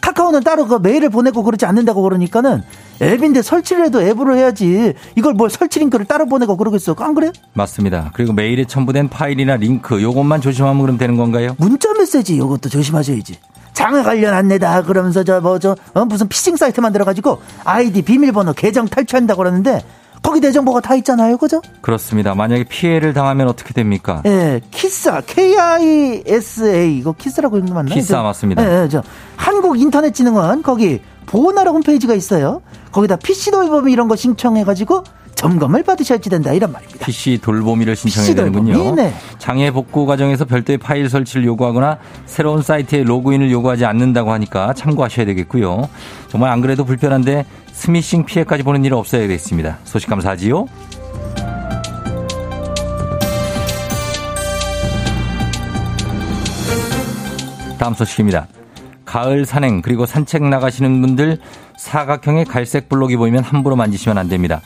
카카오는 따로 그 메일을 보내고 그러지 않는다고 그러니까는 앱인데 설치를 해도 앱으로 해야지 이걸 뭘 설치 링크를 따로 보내고 그러겠어 안 그래? 맞습니다. 그리고 메일에 첨부된 파일이나 링크 요것만 조심하면 그럼 되는 건가요? 문자 메시지 이것도 조심하셔야지 장애 관련 안내다 그러면서 저 뭐 저 어, 무슨 피싱 사이트 만들어가지고 아이디 비밀번호 계정 탈취한다고 그러는데 거기 내 정보가 다 있잖아요 그죠? 그렇습니다. 만약에 피해를 당하면 어떻게 됩니까? 예, 키사, K-I-S-A, 이거 키사라고 읽는 거 맞나요? 키사 저, 맞습니다. 예, 예, 저, 한국인터넷진흥원, 거기, 보호나라 홈페이지가 있어요. 거기다 PC 돌봄 이런 거 신청해가지고 점검을 받으셔야지 된다, 이런 말입니다. PC 돌보미를 신청해야 되는군요. 네. 장애 복구 과정에서 별도의 파일 설치를 요구하거나 새로운 사이트에 로그인을 요구하지 않는다고 하니까 참고하셔야 되겠고요. 정말 안 그래도 불편한데 스미싱 피해까지 보는 일은 없어야겠습니다. 소식 감사하지요. 다음 소식입니다. 가을 산행 그리고 산책 나가시는 분들 사각형의 갈색 블록이 보이면 함부로 만지시면 안 됩니다.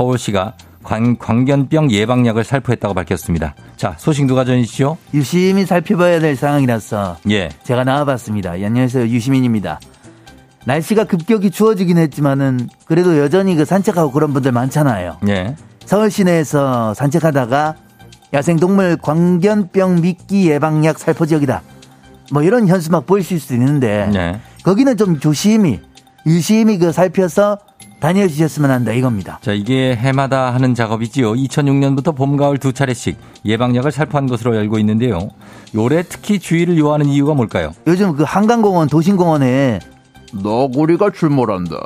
서울시가 광, 광견병 예방약을 살포했다고 밝혔습니다. 자, 소식 누가 전해주시죠? 유심히 살펴봐야 될 상황이라서 예. 제가 나와봤습니다. 예, 안녕하세요. 유시민입니다. 날씨가 급격히 추워지긴 했지만은 그래도 여전히 그 산책하고 그런 분들 많잖아요. 예. 서울 시내에서 산책하다가 야생동물 광견병 미끼 예방약 살포 지역이다. 뭐 이런 현수 막 보이실 수 있는데 예. 거기는 좀 조심히 유심히 그 살펴서 다녀주셨으면 한다 이겁니다. 자, 이게 해마다 하는 작업이지요. 2006년부터 봄, 가을 두 차례씩 예방약을 살포한 것으로 알고 있는데요. 올해 특히 주의를 요하는 이유가 뭘까요? 요즘 그 한강공원 도심공원에 너구리가 출몰한다.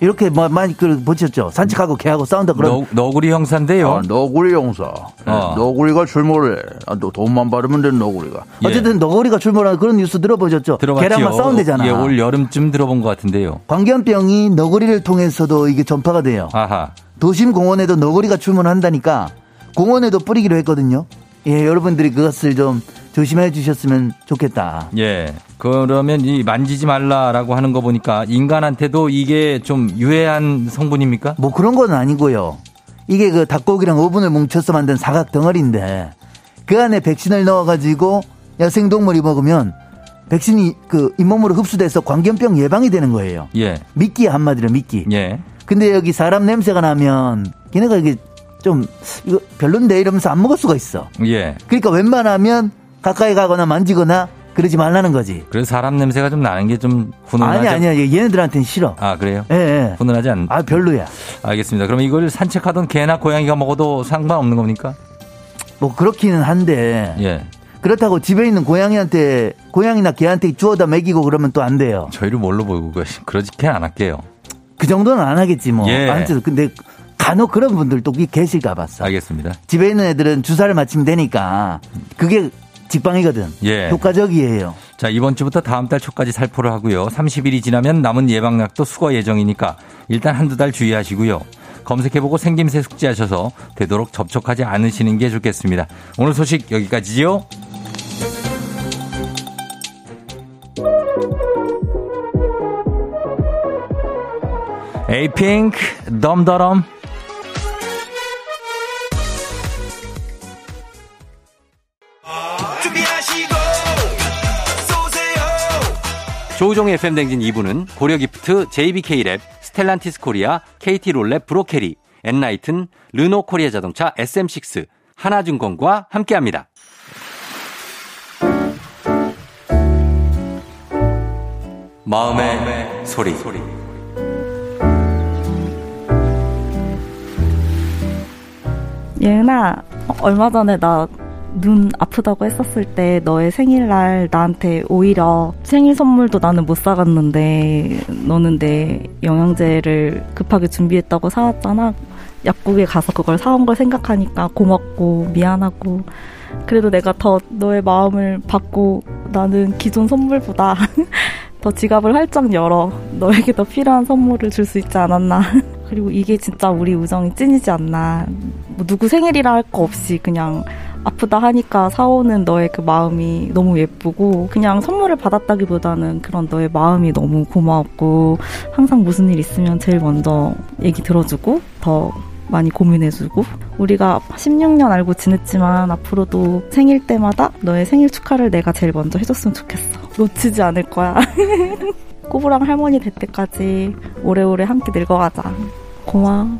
이렇게 뭐 많이 그 보셨죠? 산책하고 개하고 싸운다 그런 너, 너구리 형사인데요. 아, 너구리 용사. 네, 어. 너구리가 출몰해. 아, 너 돈만 바르면 되는 너구리가. 예. 어쨌든 너구리가 출몰하는 그런 뉴스 들어보셨죠? 들어봤지요. 개랑 막 싸운대잖아. 예, 올 여름쯤 들어본 것 같은데요. 광견병이 너구리를 통해서도 이게 전파가 돼요. 아하. 도심 공원에도 너구리가 출몰한다니까 공원에도 뿌리기로 했거든요. 예, 여러분들이 그것을 좀 조심해 주셨으면 좋겠다. 예. 그러면 이 만지지 말라라고 하는 거 보니까 인간한테도 이게 좀 유해한 성분입니까? 뭐 그런 건 아니고요. 이게 그 닭고기랑 오븐을 뭉쳐서 만든 사각 덩어리인데 그 안에 백신을 넣어가지고 야생 동물이 먹으면 백신이 그 잇몸으로 흡수돼서 광견병 예방이 되는 거예요. 예. 미끼 한마디로 미끼. 예. 근데 여기 사람 냄새가 나면 걔네가 이게 좀 이거 별론데 이러면서 안 먹을 수가 있어. 예. 그러니까 웬만하면 가까이 가거나 만지거나 그러지 말라는 거지. 그래서 사람 냄새가 좀 나는 게 좀 훈훈하죠. 아니 아니야 얘네들한테는 싫어. 아, 그래요? 예, 예. 훈훈하지 않. 아 별로야. 알겠습니다. 그럼 이걸 산책하던 개나 고양이가 먹어도 상관없는 겁니까? 뭐 그렇기는 한데 예. 그렇다고 집에 있는 고양이한테 고양이나 개한테 주워다 먹이고 그러면 또 안 돼요. 저희를 뭘로 보고 그러지ken 안 할게요. 그 정도는 안 하겠지 뭐. 예. 아무튼 근데 간혹 그런 분들도 계실까 봤어. 알겠습니다. 집에 있는 애들은 주사를 맞히면 되니까 그게 직방이거든. 예. 효과적이에요. 자, 이번 주부터 다음 달 초까지 살포를 하고요. 30일이 지나면 남은 예방약도 수거 예정이니까 일단 한두 달 주의하시고요. 검색해보고 생김새 숙지하셔서 되도록 접촉하지 않으시는 게 좋겠습니다. 오늘 소식 여기까지지요. 에이핑크 덤더럼 조우종의 FM대행진 2부는 고려기프트, JBK랩, 스텔란티스 코리아, KT롤랩, 브로케리, 엔라이튼, 르노 코리아 자동차, SM6, 하나증권과 함께합니다. 마음의 소리. 예은아, 어, 얼마 전에 나 눈 아프다고 했었을 때 너의 생일날 나한테 오히려 생일 선물도 나는 못 사갔는데 너는 내 영양제를 급하게 준비했다고 사왔잖아. 약국에 가서 그걸 사온 걸 생각하니까 고맙고 미안하고 그래도 내가 더 너의 마음을 받고 나는 기존 선물보다 더 지갑을 활짝 열어 너에게 더 필요한 선물을 줄 수 있지 않았나. 그리고 이게 진짜 우리 우정이 찐이지 않나. 뭐 누구 생일이라 할 거 없이 그냥 아프다 하니까 사오는 너의 그 마음이 너무 예쁘고 그냥 선물을 받았다기보다는 그런 너의 마음이 너무 고마웠고 항상 무슨 일 있으면 제일 먼저 얘기 들어주고 더 많이 고민해주고 우리가 16년 알고 지냈지만 앞으로도 생일 때마다 너의 생일 축하를 내가 제일 먼저 해줬으면 좋겠어. 놓치지 않을 거야. 꼬부랑 할머니 될 때까지 오래오래 함께 늙어가자. 고마워.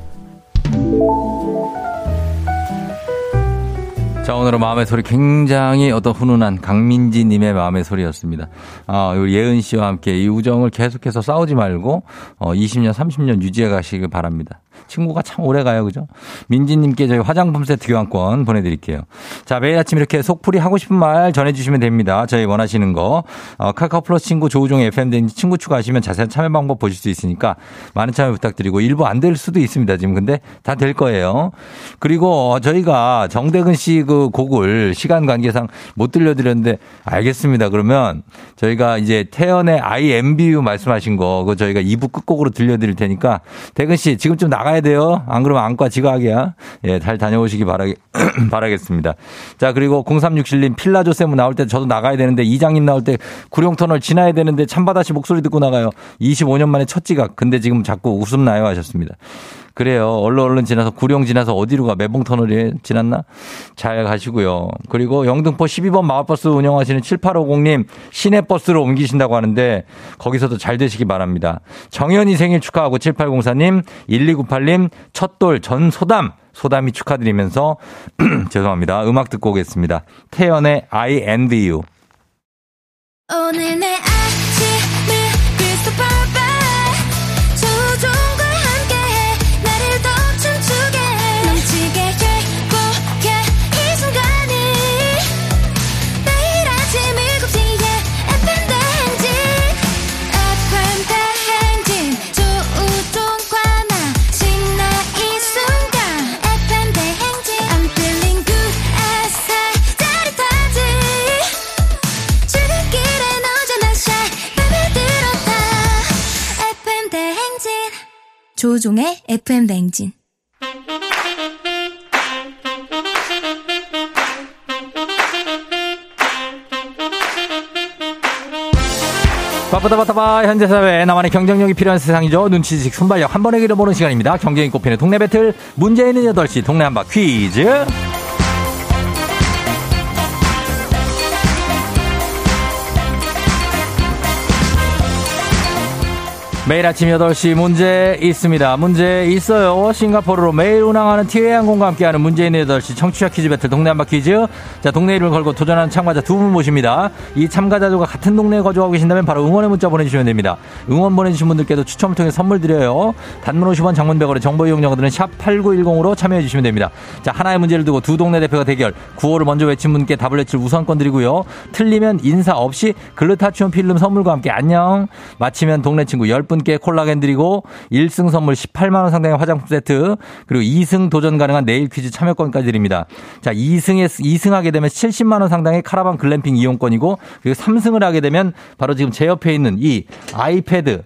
자, 오늘은 마음의 소리 굉장히 어떤 훈훈한 강민지 님의 마음의 소리였습니다. 아, 우리 예은 씨와 함께 이 우정을 계속해서 싸우지 말고, 어, 20년, 30년 유지해 가시길 바랍니다. 친구가 참 오래 가요, 그죠? 민지님께 저희 화장품 세트 교환권 보내드릴게요. 자, 매일 아침 이렇게 속풀이 하고 싶은 말 전해주시면 됩니다. 저희 원하시는 거. 어, 카카오 플러스 친구 조우종 FM 친구 추가하시면 자세한 참여 방법 보실 수 있으니까 많은 참여 부탁드리고 일부 안 될 수도 있습니다. 지금 근데 다 될 거예요. 그리고 저희가 정대근 씨 그 곡을 시간 관계상 못 들려드렸는데 알겠습니다. 그러면 저희가 이제 태연의 IMBU 말씀하신 거 그거 저희가 2부 끝곡으로 들려드릴 테니까 대근 씨 지금 좀 나가야 돼요. 안 그러면 안과 지각이야. 예, 잘 다녀오시기 바라겠, 바라겠습니다. 자, 그리고 0367님 필라조 세무 나올 때 저도 나가야 되는데 이장님 나올 때 구룡터널 지나야 되는데 참바다 씨 목소리 듣고 나가요. 25년 만에 첫 지각. 근데 지금 자꾸 웃음 나요 하셨습니다. 그래요. 얼른 얼른 지나서 구룡 지나서 어디로 가? 매봉 터널에 지났나? 잘 가시고요. 그리고 영등포 12번 마을버스 운영하시는 7850님 시내버스로 옮기신다고 하는데 거기서도 잘 되시기 바랍니다. 정현이 생일 축하하고 7804님, 1298님 첫돌 전소담 소담이 축하드리면서 죄송합니다. 음악 듣고 오겠습니다. 태연의 I and you. 오늘 내 조종의 FM 대행진 바쁘다 바빠바 현대 사회에 나만의 경쟁력이 필요한 세상이죠. 눈치식 순발력 한 번에 길어보는 시간입니다. 경쟁이 꼽히는 동네 배틀 문제 있는 8시 동네 한바 퀴즈. 매일 아침 8시 문제 있습니다. 문제 있어요. 싱가포르로 매일 운항하는 티웨이 항공과 함께하는 문제 있는 8시 청취자 퀴즈 배틀 동네 한바 퀴즈. 자, 동네 이름을 걸고 도전하는 참가자 두 분 모십니다. 이 참가자들과 같은 동네에 거주하고 계신다면 바로 응원의 문자 보내주시면 됩니다. 응원 보내주신 분들께도 추첨을 통해 선물 드려요. 단문 50원 장문 100원의 정보 이용료들은 샵8910으로 참여해 주시면 됩니다. 자, 하나의 문제를 두고 두 동네 대표가 대결. 구호를 먼저 외친 분께 답을 외칠 우선권 드리고요. 틀리면 인사 없이 글루타치온 필름 선물과 함께 안녕. 맞히면 동네 친구 10분 께 콜라겐 드리고 1승 선물 18만원 상당의 화장품 세트 그리고 2승 도전 가능한 내일 퀴즈 참여권까지 드립니다. 자, 2승에, 2승 하게 되면 70만원 상당의 카라반 글램핑 이용권이고 그리고 3승을 하게 되면 바로 지금 제 옆에 있는 이 아이패드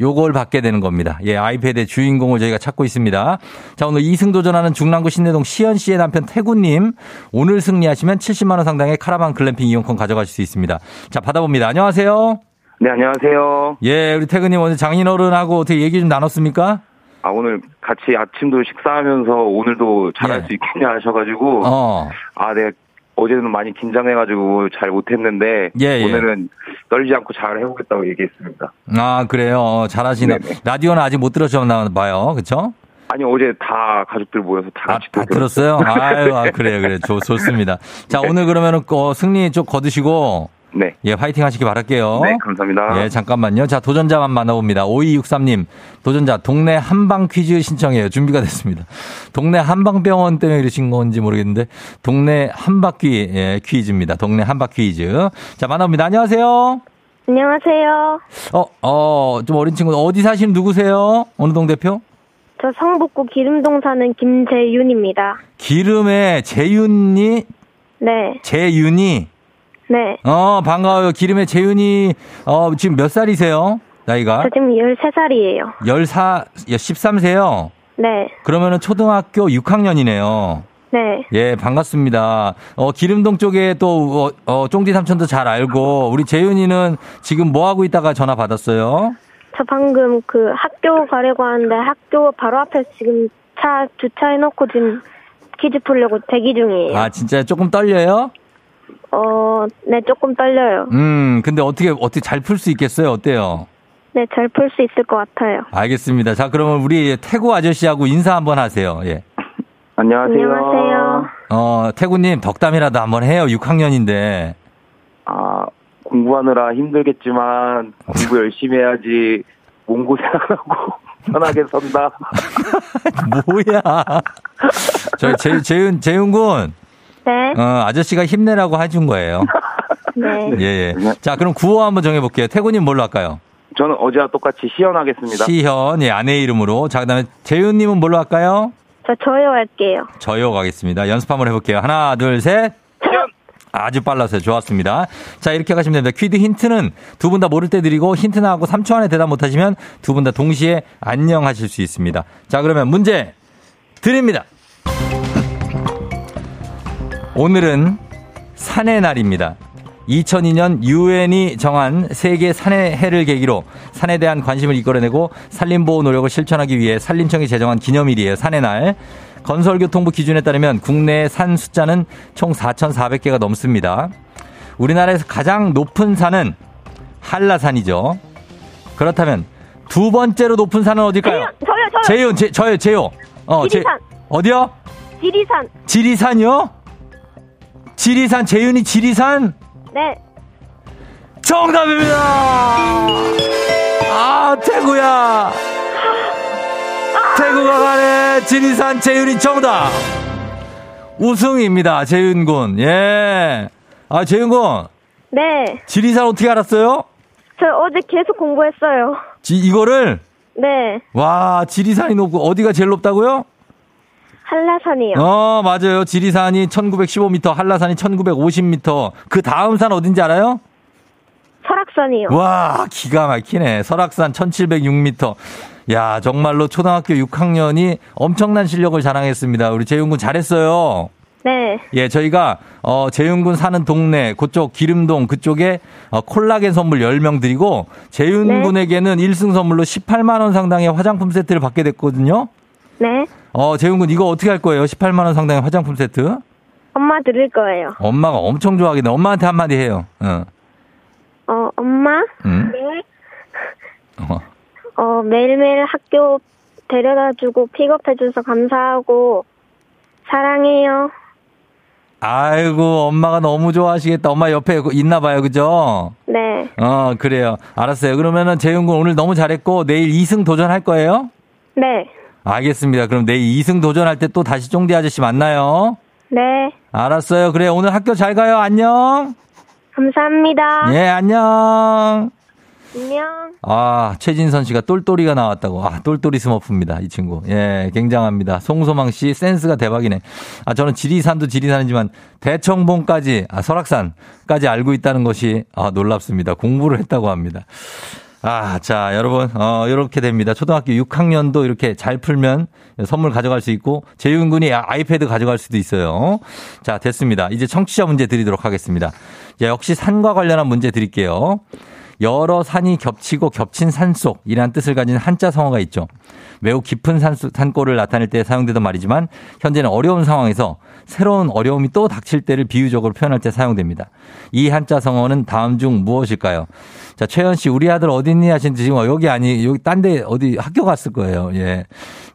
요걸 받게 되는 겁니다. 예, 아이패드의 주인공을 저희가 찾고 있습니다. 자, 오늘 2승 도전하는 중랑구 신내동 시연 씨의 남편 태구님. 오늘 승리하시면 70만원 상당의 카라반 글램핑 이용권 가져가실 수 있습니다. 자, 받아봅니다. 안녕하세요. 네, 안녕하세요. 예, 우리 태근님 오늘 장인어른하고 어떻게 얘기 좀 나눴습니까? 아, 오늘 같이 아침도 식사하면서 오늘도 잘할 예. 수 있겠냐 하셔가지고, 어. 아, 네. 어제는 많이 긴장해가지고 잘 못했는데, 예, 예. 오늘은 떨지 않고 잘 해보겠다고 얘기했습니다. 아, 그래요. 어, 잘하시나. 네네. 라디오는 아직 못 들으셨나 봐요. 그쵸? 아니, 어제 다 가족들 모여서 다 아, 같이 다 들었어요. 들었어요? 아유, 아, 그래요, 그래. 좋, 좋습니다. 자, 오늘 그러면은, 어, 승리 좀 거두시고, 네. 예, 화이팅 하시기 바랄게요. 네, 감사합니다. 예, 잠깐만요. 자, 도전자만 만나봅니다. 5263님, 도전자, 동네 한방 퀴즈 신청해요. 준비가 됐습니다. 동네 한방병원 때문에 이러신 건지 모르겠는데, 동네 한바퀴, 예, 퀴즈입니다. 동네 한바퀴 퀴즈. 자, 만나봅니다. 안녕하세요. 안녕하세요. 어, 어, 좀 어린 친구, 어디 사시는 누구세요? 어느 동 대표? 저 성북구 기름동 사는 김재윤입니다. 기름에 재윤이, 네, 재윤이, 네. 어, 반가워요. 기름에 재윤이, 어, 지금 몇 살이세요? 나이가? 저 지금 13살이에요. 14, 13세요? 네, 그러면은 초등학교 6학년이네요. 네. 예, 반갑습니다. 어, 기름동 쪽에 또, 어, 어, 쫑디 삼촌도 잘 알고, 우리 재윤이는 지금 뭐 하고 있다가 전화 받았어요? 저 방금 그 학교 가려고 하는데 학교 바로 앞에서 지금 차 주차해놓고 지금 퀴즈 풀려고 대기 중이에요. 아, 진짜 조금 떨려요? 어, 네, 조금 떨려요. 음, 근데 어떻게, 어떻게 잘 풀 수 있겠어요? 어때요? 네, 잘 풀 수 있을 것 같아요. 알겠습니다. 자, 그러면 우리 태구 아저씨하고 인사 한번 하세요. 예. 안녕하세요. 안녕하세요. 어, 태구님 덕담이라도 한번 해요. 6학년인데. 아, 공부하느라 힘들겠지만 공부 열심히 해야지 몸 고생하고 편하게 산다. 뭐야. 저희 재, 재윤, 재윤 군, 네, 어, 아저씨가 힘내라고 해준 거예요. 네. 예, 예. 자, 그럼 구호 한번 정해볼게요. 태구님 뭘로 할까요? 저는 어제와 똑같이 시연하겠습니다. 시현, 예, 아내 이름으로. 자, 그 다음에 재윤님은 뭘로 할까요? 저 저요 할게요. 저요 가겠습니다. 연습 한번 해볼게요. 하나, 둘, 셋. 아주 빨랐어요. 좋았습니다. 자, 이렇게 가시면 됩니다. 퀴드 힌트는 두 분 다 모를 때 드리고 힌트 나하고 3초 안에 대답 못하시면 두 분 다 동시에 안녕 하실 수 있습니다. 자, 그러면 문제 드립니다. 오늘은 산의 날입니다. 2002년 유엔이 정한 세계 산의 해를 계기로 산에 대한 관심을 이끌어내고 산림 보호 노력을 실천하기 위해 산림청이 제정한 기념일이에요. 산의 날. 건설교통부 기준에 따르면 국내의 산 숫자는 총 4,400개가 넘습니다. 우리나라에서 가장 높은 산은 한라산이죠. 그렇다면 두 번째로 높은 산은 어딜까요? 저요, 저요. 제요, 제, 저요, 제요. 어, 제, 지리산. 어디요? 지리산. 지리산이요? 지리산, 재윤이 지리산? 네. 정답입니다! 아, 태구야! 태구가 가네! 지리산, 재윤이 정답! 우승입니다, 재윤군. 예. 아, 재윤군. 네. 지리산 어떻게 알았어요? 저 어제 계속 공부했어요. 지, 이거를? 네. 와, 지리산이 높고, 어디가 제일 높다고요? 한라산이요. 어, 맞아요. 지리산이 1915m, 한라산이 1950m. 그 다음 산 어딘지 알아요? 설악산이요. 와, 기가 막히네. 설악산 1706m. 야, 정말로 초등학교 6학년이 엄청난 실력을 자랑했습니다. 우리 재윤군 잘했어요. 네. 예, 저희가, 어, 재윤 군 사는 동네, 그쪽 기름동 그쪽에 어, 콜라겐 선물 10명 드리고, 재윤군에게는 1승 선물로 18만 원 상당의 화장품 세트를 받게 됐거든요. 네. 어, 재윤군 이거 어떻게 할 거예요? 18만 원 상당의 화장품 세트? 엄마 들을 거예요. 엄마가 엄청 좋아하겠네. 엄마한테 한마디 해요. 어. 어, 엄마? 응? 네. 어. 어, 매일매일 학교 데려다 주고 픽업해줘서 감사하고, 사랑해요. 아이고, 엄마가 너무 좋아하시겠다. 엄마 옆에 있나 봐요. 그죠? 네. 어, 그래요. 알았어요. 그러면은 재윤군 오늘 너무 잘했고, 내일 2승 도전할 거예요? 네. 알겠습니다. 그럼 내일 2승 도전할 때 또 다시 쫑디 아저씨 만나요. 네. 알았어요. 그래, 오늘 학교 잘 가요. 안녕. 감사합니다. 예, 안녕. 안녕. 아, 최진선 씨가 똘똘이가 나왔다고. 아, 똘똘이 스머프입니다. 이 친구. 예, 굉장합니다. 송소망 씨 센스가 대박이네. 아, 저는 지리산도 지리산이지만 대청봉까지, 아, 설악산까지 알고 있다는 것이 아, 놀랍습니다. 공부를 했다고 합니다. 아, 자, 여러분, 어, 이렇게 됩니다. 초등학교 6학년도 이렇게 잘 풀면 선물 가져갈 수 있고, 재윤 군이 아이패드 가져갈 수도 있어요. 자, 됐습니다. 이제 청취자 문제 드리도록 하겠습니다. 자, 역시 산과 관련한 문제 드릴게요. 여러 산이 겹치고 겹친 산속이라는 뜻을 가진 한자 성어가 있죠. 매우 깊은 산, 산골을 나타낼 때 사용되던 말이지만 현재는 어려운 상황에서 새로운 어려움이 또 닥칠 때를 비유적으로 표현할 때 사용됩니다. 이 한자 성어는 다음 중 무엇일까요? 자, 최현 씨, 우리 아들 어디 있니 하신 지금 여기 아니, 여기 딴 데 어디 학교 갔을 거예요. 예.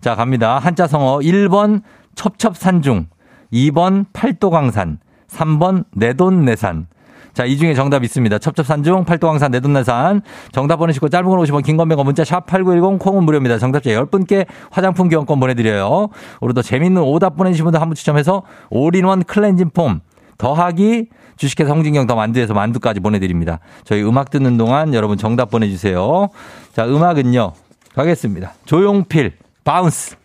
자, 갑니다. 한자 성어 1번 첩첩산중, 2번 팔도강산, 3번 내돈내산. 자, 이 중에 정답 있습니다. 첩첩산중, 팔도강산, 내돈내산. 정답 보내시고 짧은 건 50원, 긴 건 100원, 문자 샵 8910, 콩은 무료입니다. 정답자 10분께 화장품 교환권 보내드려요. 오늘도 재밌는 오답 보내주신 분들 한 분 추첨해서 올인원 클렌징 폼 더하기 주식회사 홍진경 더 만두에서 만두까지 보내드립니다. 저희 음악 듣는 동안 여러분 정답 보내주세요. 자, 음악은요. 가겠습니다. 조용필, Bounce.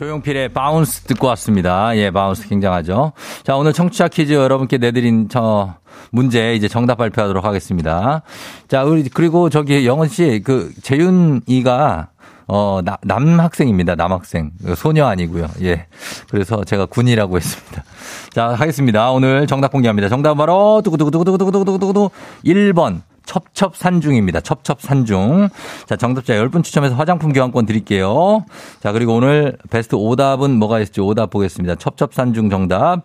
조용필의 Bounce 듣고 왔습니다. 예, Bounce 굉장하죠. 자, 오늘 청취자 퀴즈 여러분께 내드린 저 문제 이제 정답 발표하도록 하겠습니다. 자, 우리 그리고 저기 영원 씨 그 재윤이가 어, 나, 남학생입니다. 남학생. 소녀 아니고요. 예. 그래서 제가 군이라고 했습니다. 자, 하겠습니다. 오늘 정답 공개합니다. 정답 바로 두구두구두구두구두구두구두구 1번. 첩첩산중입니다. 첩첩산중. 자, 정답자 10분 추첨해서 화장품 교환권 드릴게요. 자, 그리고 오늘 베스트 오답은 뭐가 있을지 오답 보겠습니다. 첩첩산중 정답.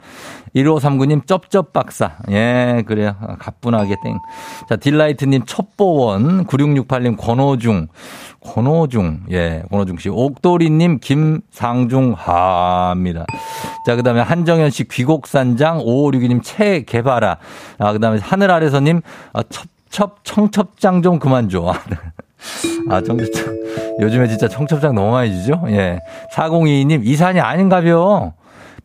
1539님 쩝쩝박사. 예, 그래요. 가뿐하게 땡. 자, 딜라이트님 첩보원. 9668님 권호중. 권호중. 예, 권호중 씨. 옥도리님 김상중 하입니다. 자, 그 다음에 한정현 씨 귀곡산장. 5562님 채개발아. 아, 그 다음에 하늘 아래서님 아, 첩 첩 청첩장 좀 그만 줘. 아, 청첩장. 요즘에 진짜 청첩장 너무 많이 주죠? 예. 4022님, 이산이 아닌가벼.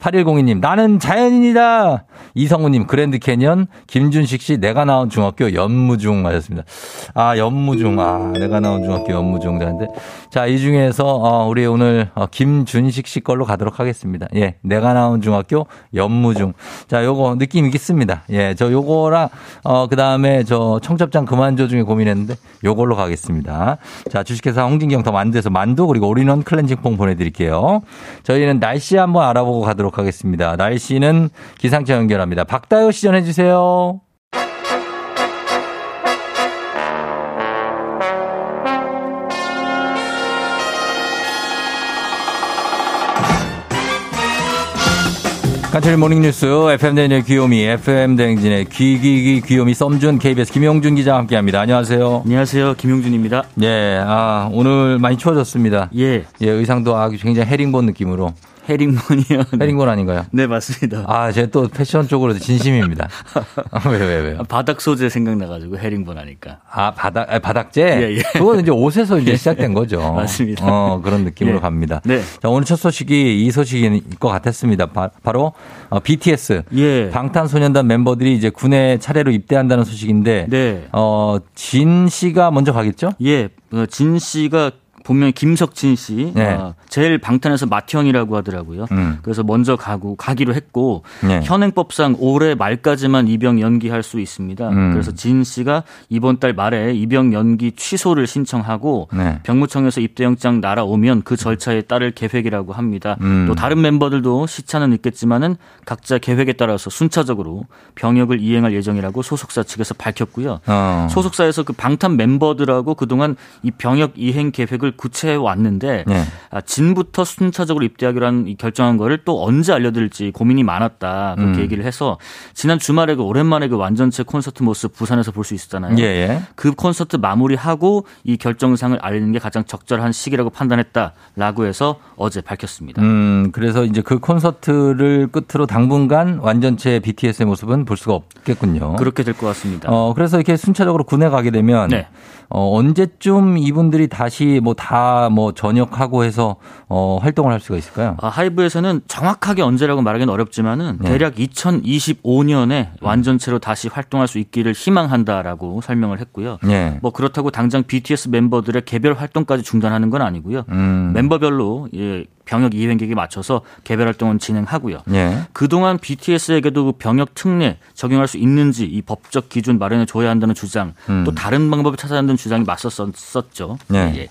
8102님, 나는 자연인이다. 이성우님, 그랜드 캐년, 김준식 씨, 내가 나온 중학교 연무중 하셨습니다. 아, 연무중. 아, 내가 나온 중학교 연무중. 자, 이 중에서, 어, 우리 오늘, 어, 김준식 씨 걸로 가도록 하겠습니다. 예, 내가 나온 중학교 연무중. 자, 요거 느낌 있겠습니다. 예, 저 요거랑, 어, 그 다음에 저 청첩장 그만줘 중에 고민했는데 요걸로 가겠습니다. 자, 주식회사 홍진경 더 만두에서 만두, 그리고 올인원 클렌징 폼 보내드릴게요. 저희는 날씨 한번 알아보고 가도록 하겠습니다. 날씨는 기상청 연결합니다. 박다요 시 전해주세요. 간철 모닝뉴스 FM 대행진의 귀요미 FM 대행진의 귀귀귀 귀요미 썸준 KBS 김용준 기자와 함께합니다. 안녕하세요. 안녕하세요. 김용준입니다. 예, 아 오늘 많이 추워졌습니다. 예. 예, 의상도 아주 굉장히 해링본 느낌으로. 헤링본이요. 네. 해링본 아닌가요? 네, 맞습니다. 아, 제가 또 패션 쪽으로 진심입니다. 아, 왜, 왜, 왜요? 바닥 소재 생각나가지고 헤링본 하니까. 아, 바닥, 아, 바닥재? 예, 예. 그건 이제 옷에서 이제 예. 시작된 거죠. 맞습니다. 어, 그런 느낌으로 예. 갑니다. 네. 자, 오늘 첫 소식이 이 소식일 것 같았습니다. 바, 로 어, BTS. 예. 방탄소년단 멤버들이 이제 군에 차례로 입대한다는 소식인데. 네. 어, 진 씨가 먼저 가겠죠? 예, 어, 진 씨가 본명이 김석진 씨. 네. 어, 제일 방탄에서 맏형이라고 하더라고요. 음. 그래서 먼저 가고 가기로 했고 네. 현행법상 올해 말까지만 입영 연기할 수 있습니다. 음. 그래서 진 씨가 이번 달 말에 입영 연기 취소를 신청하고 네. 병무청에서 입대영장 날아오면 그 절차에 따를 계획이라고 합니다. 음. 또 다른 멤버들도 시차는 있겠지만은 각자 계획에 따라서 순차적으로 병역을 이행할 예정이라고 소속사 측에서 밝혔고요. 어. 소속사에서 그 방탄 멤버들하고 그동안 이 병역 이행 계획을 구체해 왔는데 네. 아, 진부터 순차적으로 입대하기로 한이 결정한 거를 또 언제 알려드릴지 고민이 많았다 그렇게 음. 얘기를 해서 지난 주말에 그 오랜만에 그 완전체 콘서트 모습 부산에서 볼 수 있었잖아요. 예, 예. 그 콘서트 마무리하고 이 결정상을 알리는 게 가장 적절한 시기라고 판단했다라고 해서 어제 밝혔습니다. 음, 그래서 이제 그 콘서트를 끝으로 당분간 완전체 BTS의 모습은 볼 수가 없겠군요. 그렇게 될 것 같습니다. 어, 그래서 이렇게 순차적으로 군에 가게 되면 네. 어, 언제쯤 이분들이 다시 뭐다뭐 전역하고 해서 어, 활동을 할 수가 있을까요? 아, 하이브에서는 정확하게 언제라고 말하기는 어렵지만은 네. 대략 2025년에 완전체로 다시 활동할 수 있기를 희망한다라고 설명을 했고요. 예. 뭐 그렇다고 당장 BTS 멤버들의 개별 활동까지 중단하는 건 아니고요. 음. 멤버별로 예, 병역 이행객에 맞춰서 개별 활동은 진행하고요. 예. 그동안 BTS에게도 병역 특례 적용할 수 있는지 이 법적 기준 마련해 줘야 한다는 주장, 음. 또 다른 방법을 찾아야 한다는 주장이 맞섰었죠. 네. 예.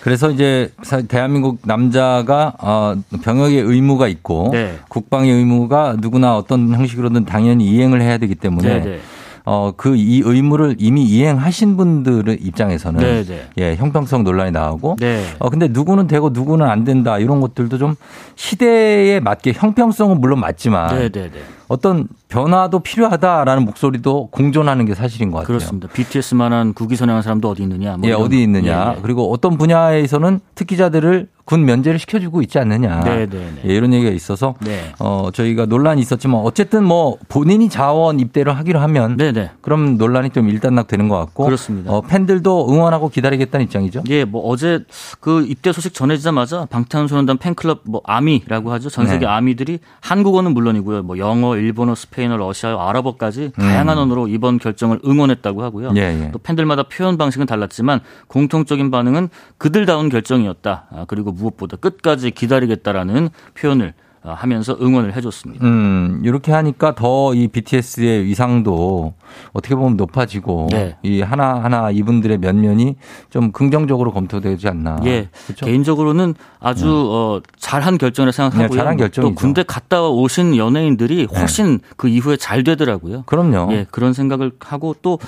그래서 이제 사- 대한민국 남자가 어, 병역의 의무가 있고 네. 국방의 의무가 누구나 어떤 형식으로든 당연히 이행을 해야 되기 때문에 네, 네. 어, 그 이 의무를 이미 이행하신 분들의 입장에서는 네, 네. 예, 형평성 논란이 나오고 네. 어, 근데 누구는 되고 누구는 안 된다 이런 것들도 좀 시대에 맞게 형평성은 물론 맞지만 네, 네, 네. 어떤 변화도 필요하다라는 목소리도 공존하는 게 사실인 것 같아요. 그렇습니다. BTS만한 국위 선양한 사람도 어디 있느냐. 뭐 예, 어디 있느냐. 예, 예. 그리고 어떤 분야에서는 특기자들을 군 면제를 시켜주고 있지 않느냐. 네, 네, 네. 예, 이런 얘기가 있어서 네. 어, 저희가 논란이 있었지만 어쨌든 뭐 본인이 자원 입대를 하기로 하면 네, 네. 그럼 논란이 좀 일단락 되는 것 같고 그렇습니다. 어, 팬들도 응원하고 기다리겠다는 입장이죠. 예, 뭐 어제 그 입대 소식 전해지자마자 방탄소년단 팬클럽 뭐 아미라고 하죠. 전 세계 네. 아미들이 한국어는 물론이고요. 뭐 영어, 일본어, 스페인어, 러시아어, 아랍어까지 다양한 언어로 이번 결정을 응원했다고 하고요. 음. 예, 예. 또 팬들마다 표현 방식은 달랐지만 공통적인 반응은 그들다운 결정이었다. 아, 그리고 무엇보다 끝까지 기다리겠다라는 표현을 아, 하면서 응원을 해줬습니다. 음, 이렇게 하니까 더 이 BTS의 위상도 어떻게 보면 높아지고 네. 이 하나 하나 이분들의 면면이 좀 긍정적으로 검토되지 않나. 예, 그렇죠? 개인적으로는 아주 어, 잘한 결정이라 생각하고요. 네, 잘한 결정이죠. 또 군대 갔다 오신 연예인들이 훨씬 그 이후에 잘 되더라고요. 그럼요. 예, 그런 생각을 하고 또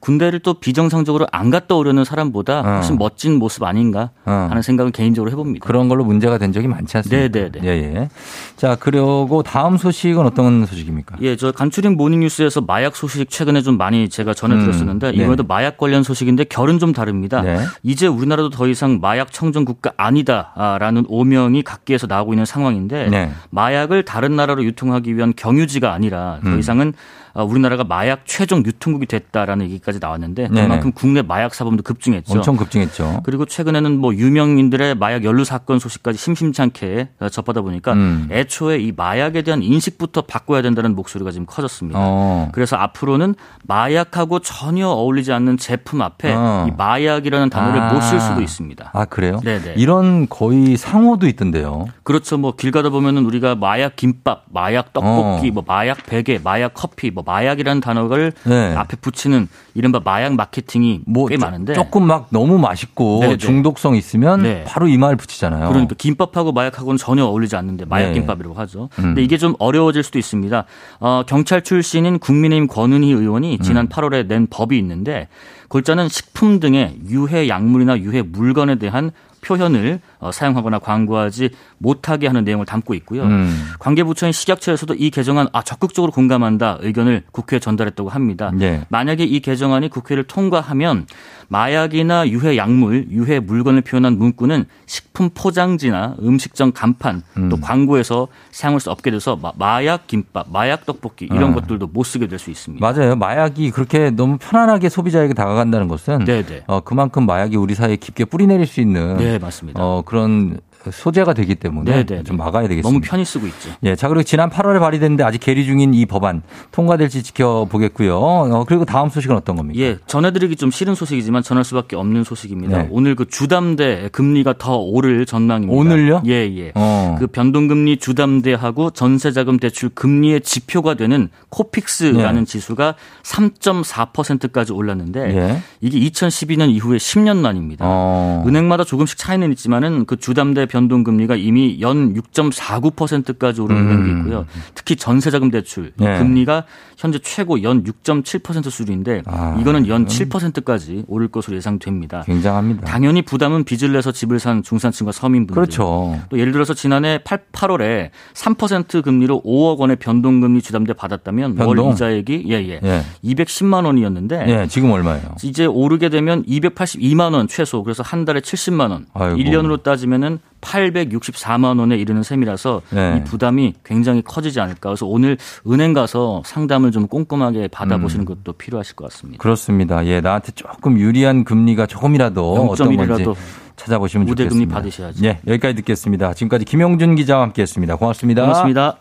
군대를 또 비정상적으로 안 갔다 오려는 사람보다 어. 훨씬 멋진 모습 아닌가 어. 하는 생각을 개인적으로 해봅니다. 그런 걸로 문제가 된 적이 많지 않습니까? 네, 네, 네. 예, 예. 자, 그리고 다음 소식은 어떤 소식입니까? 예, 저 간추린 모닝뉴스에서 마약 소식 최근에 좀 많이 제가 전해드렸었는데 음, 네. 이번에도 마약 관련 소식인데 결은 좀 다릅니다. 네. 이제 우리나라도 더 이상 마약 청정 국가 아니다라는 오명이 각계에서 나오고 있는 상황인데 네. 마약을 다른 나라로 유통하기 위한 경유지가 아니라 더 음. 이상은 어, 우리나라가 마약 최종 유통국이 됐다라는 얘기까지 나왔는데. 그만큼 국내 마약 사범도 급증했죠. 엄청 급증했죠. 그리고 최근에는 뭐 유명인들의 마약 연루 사건 소식까지 심심찮게 어, 접하다 보니까 음. 애초에 이 마약에 대한 인식부터 바꿔야 된다는 목소리가 지금 커졌습니다. 어. 그래서 앞으로는 마약하고 전혀 어울리지 않는 제품 앞에 어. 이 마약이라는 단어를 아. 못쓸 수도 있습니다. 아, 그래요? 네네. 이런 거의 상호도 있던데요. 그렇죠. 뭐 길 가다 보면은 우리가 마약 김밥, 마약 떡볶이, 어. 뭐 마약 베개, 마약 커피, 뭐 마약이라는 단어를 네. 앞에 붙이는 이른바 마약 마케팅이 뭐꽤 조- 많은데 조금 막 너무 맛있고 네네. 중독성 있으면 네. 바로 이 말 붙이잖아요. 그러니까 김밥하고 마약하고는 전혀 어울리지 않는데 마약 네. 김밥이라고 하죠. 음. 근데 이게 좀 어려워질 수도 있습니다. 어, 경찰 출신인 국민의힘 권은희 음. 의원이 지난 8월에 낸 법이 있는데 골자는 식품 등의 유해 약물이나 유해 물건에 대한 표현을 어, 사용하거나 광고하지 못하게 하는 내용을 담고 있고요. 음. 관계부처인 식약처에서도 이 개정안 아 적극적으로 공감한다 의견을 국회에 전달했다고 합니다. 예. 만약에 이 개정안이 국회를 통과하면 마약이나 유해 약물, 유해 물건을 표현한 문구는 식품 포장지나 음식점 간판 또 음. 광고에서 사용할 수 없게 돼서 마- 마약 김밥, 마약 떡볶이 이런 아. 것들도 못 쓰게 될 수 있습니다. 맞아요. 마약이 그렇게 너무 편안하게 소비자에게 다가간다는 것은 네네. 어, 그만큼 마약이 우리 사회에 깊게 뿌리내릴 수 있는 네, 맞습니다. 어, 그런 소재가 되기 때문에 네네. 좀 막아야 되겠습니다. 너무 편히 쓰고 있죠. 예, 자 그리고 지난 8월에 발의됐는데 아직 계류 중인 이 법안 통과될지 지켜보겠고요. 어, 그리고 다음 소식은 어떤 겁니까? 예, 전해드리기 좀 싫은 소식이지만 전할 수밖에 없는 소식입니다. 네. 오늘 그 주담대 금리가 더 오를 전망입니다. 오늘요? 예, 예. 어. 그 변동금리 주담대하고 전세자금 대출 금리의 지표가 되는 코픽스라는 예. 지수가 3.4%까지 올랐는데 예. 이게 2012년 이후에 10년 만입니다. 어. 은행마다 조금씩 차이는 있지만은 그 주담대 변동 금리가 이미 연 6.49%까지 오른 음. 은행도 있고요. 특히 전세자금 대출 이 예. 금리가 현재 최고 연 6.7% 수준인데 아, 이거는 연 7%까지 오를 것으로 예상됩니다. 굉장합니다. 당연히 부담은 빚을 내서 집을 산 중산층과 서민분들. 그렇죠. 또 예를 들어서 지난해 8, 8월에 3% 금리로 5억 원의 변동금리 주담대 받았다면 변동? 월 이자액이 예예 예. 210만 원이었는데 예, 지금 얼마예요? 이제 오르게 되면 282만 원 최소 그래서 한 달에 70만 원. 아이고. 1년으로 따지면은 864만 원에 이르는 셈이라서 네. 이 부담이 굉장히 커지지 않을까. 그래서 오늘 은행 가서 상담을 좀 꼼꼼하게 받아보시는 음. 것도 필요하실 것 같습니다. 그렇습니다. 예, 나한테 조금 유리한 금리가 조금이라도 어떤 건지 0.1이라도 찾아보시면 좋겠습니다. 금리 받으셔야죠. 예, 여기까지 듣겠습니다. 지금까지 김용준 기자와 함께했습니다. 고맙습니다. 고맙습니다.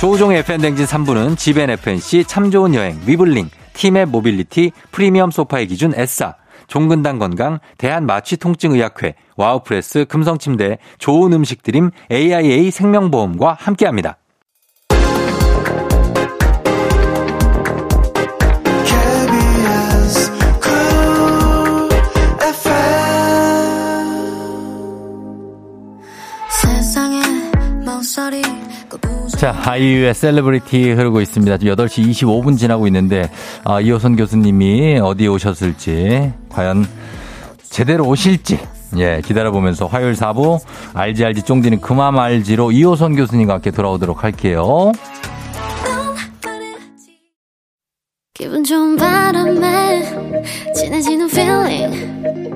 조우종의 FM대행진 3부는 지벤 FNC 참 좋은 여행 위블링 팀의 모빌리티 프리미엄 소파의 기준 S사 종근당 건강 대한마취통증의학회 와우프레스 금성침대 좋은 음식 드림 AIA 생명보험과 함께합니다. 자, 아이유의 셀레브리티 흐르고 있습니다. 지금 8시 25분 지나고 있는데, 아, 이호선 교수님이 어디에 오셨을지, 과연 제대로 오실지, 예, 기다려보면서 화요일 4부 알지 알지 쫑디는 그만 알지로 이호선 교수님과 함께 돌아오도록 할게요. 기분 좋은 바람에 진해지는 feeling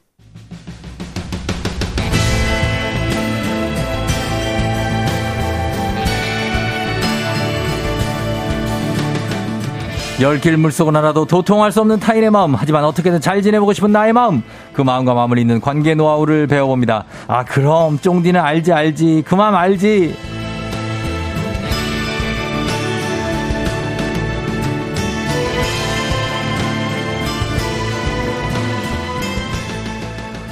열길 물속은 하나도 도통할 수 없는 타인의 마음. 하지만 어떻게든 잘 지내보고 싶은 나의 마음. 그 마음과 마음을 잇는 관계 노하우를 배워봅니다. 아 그럼 쫑디는 알지 알지. 그 마음 알지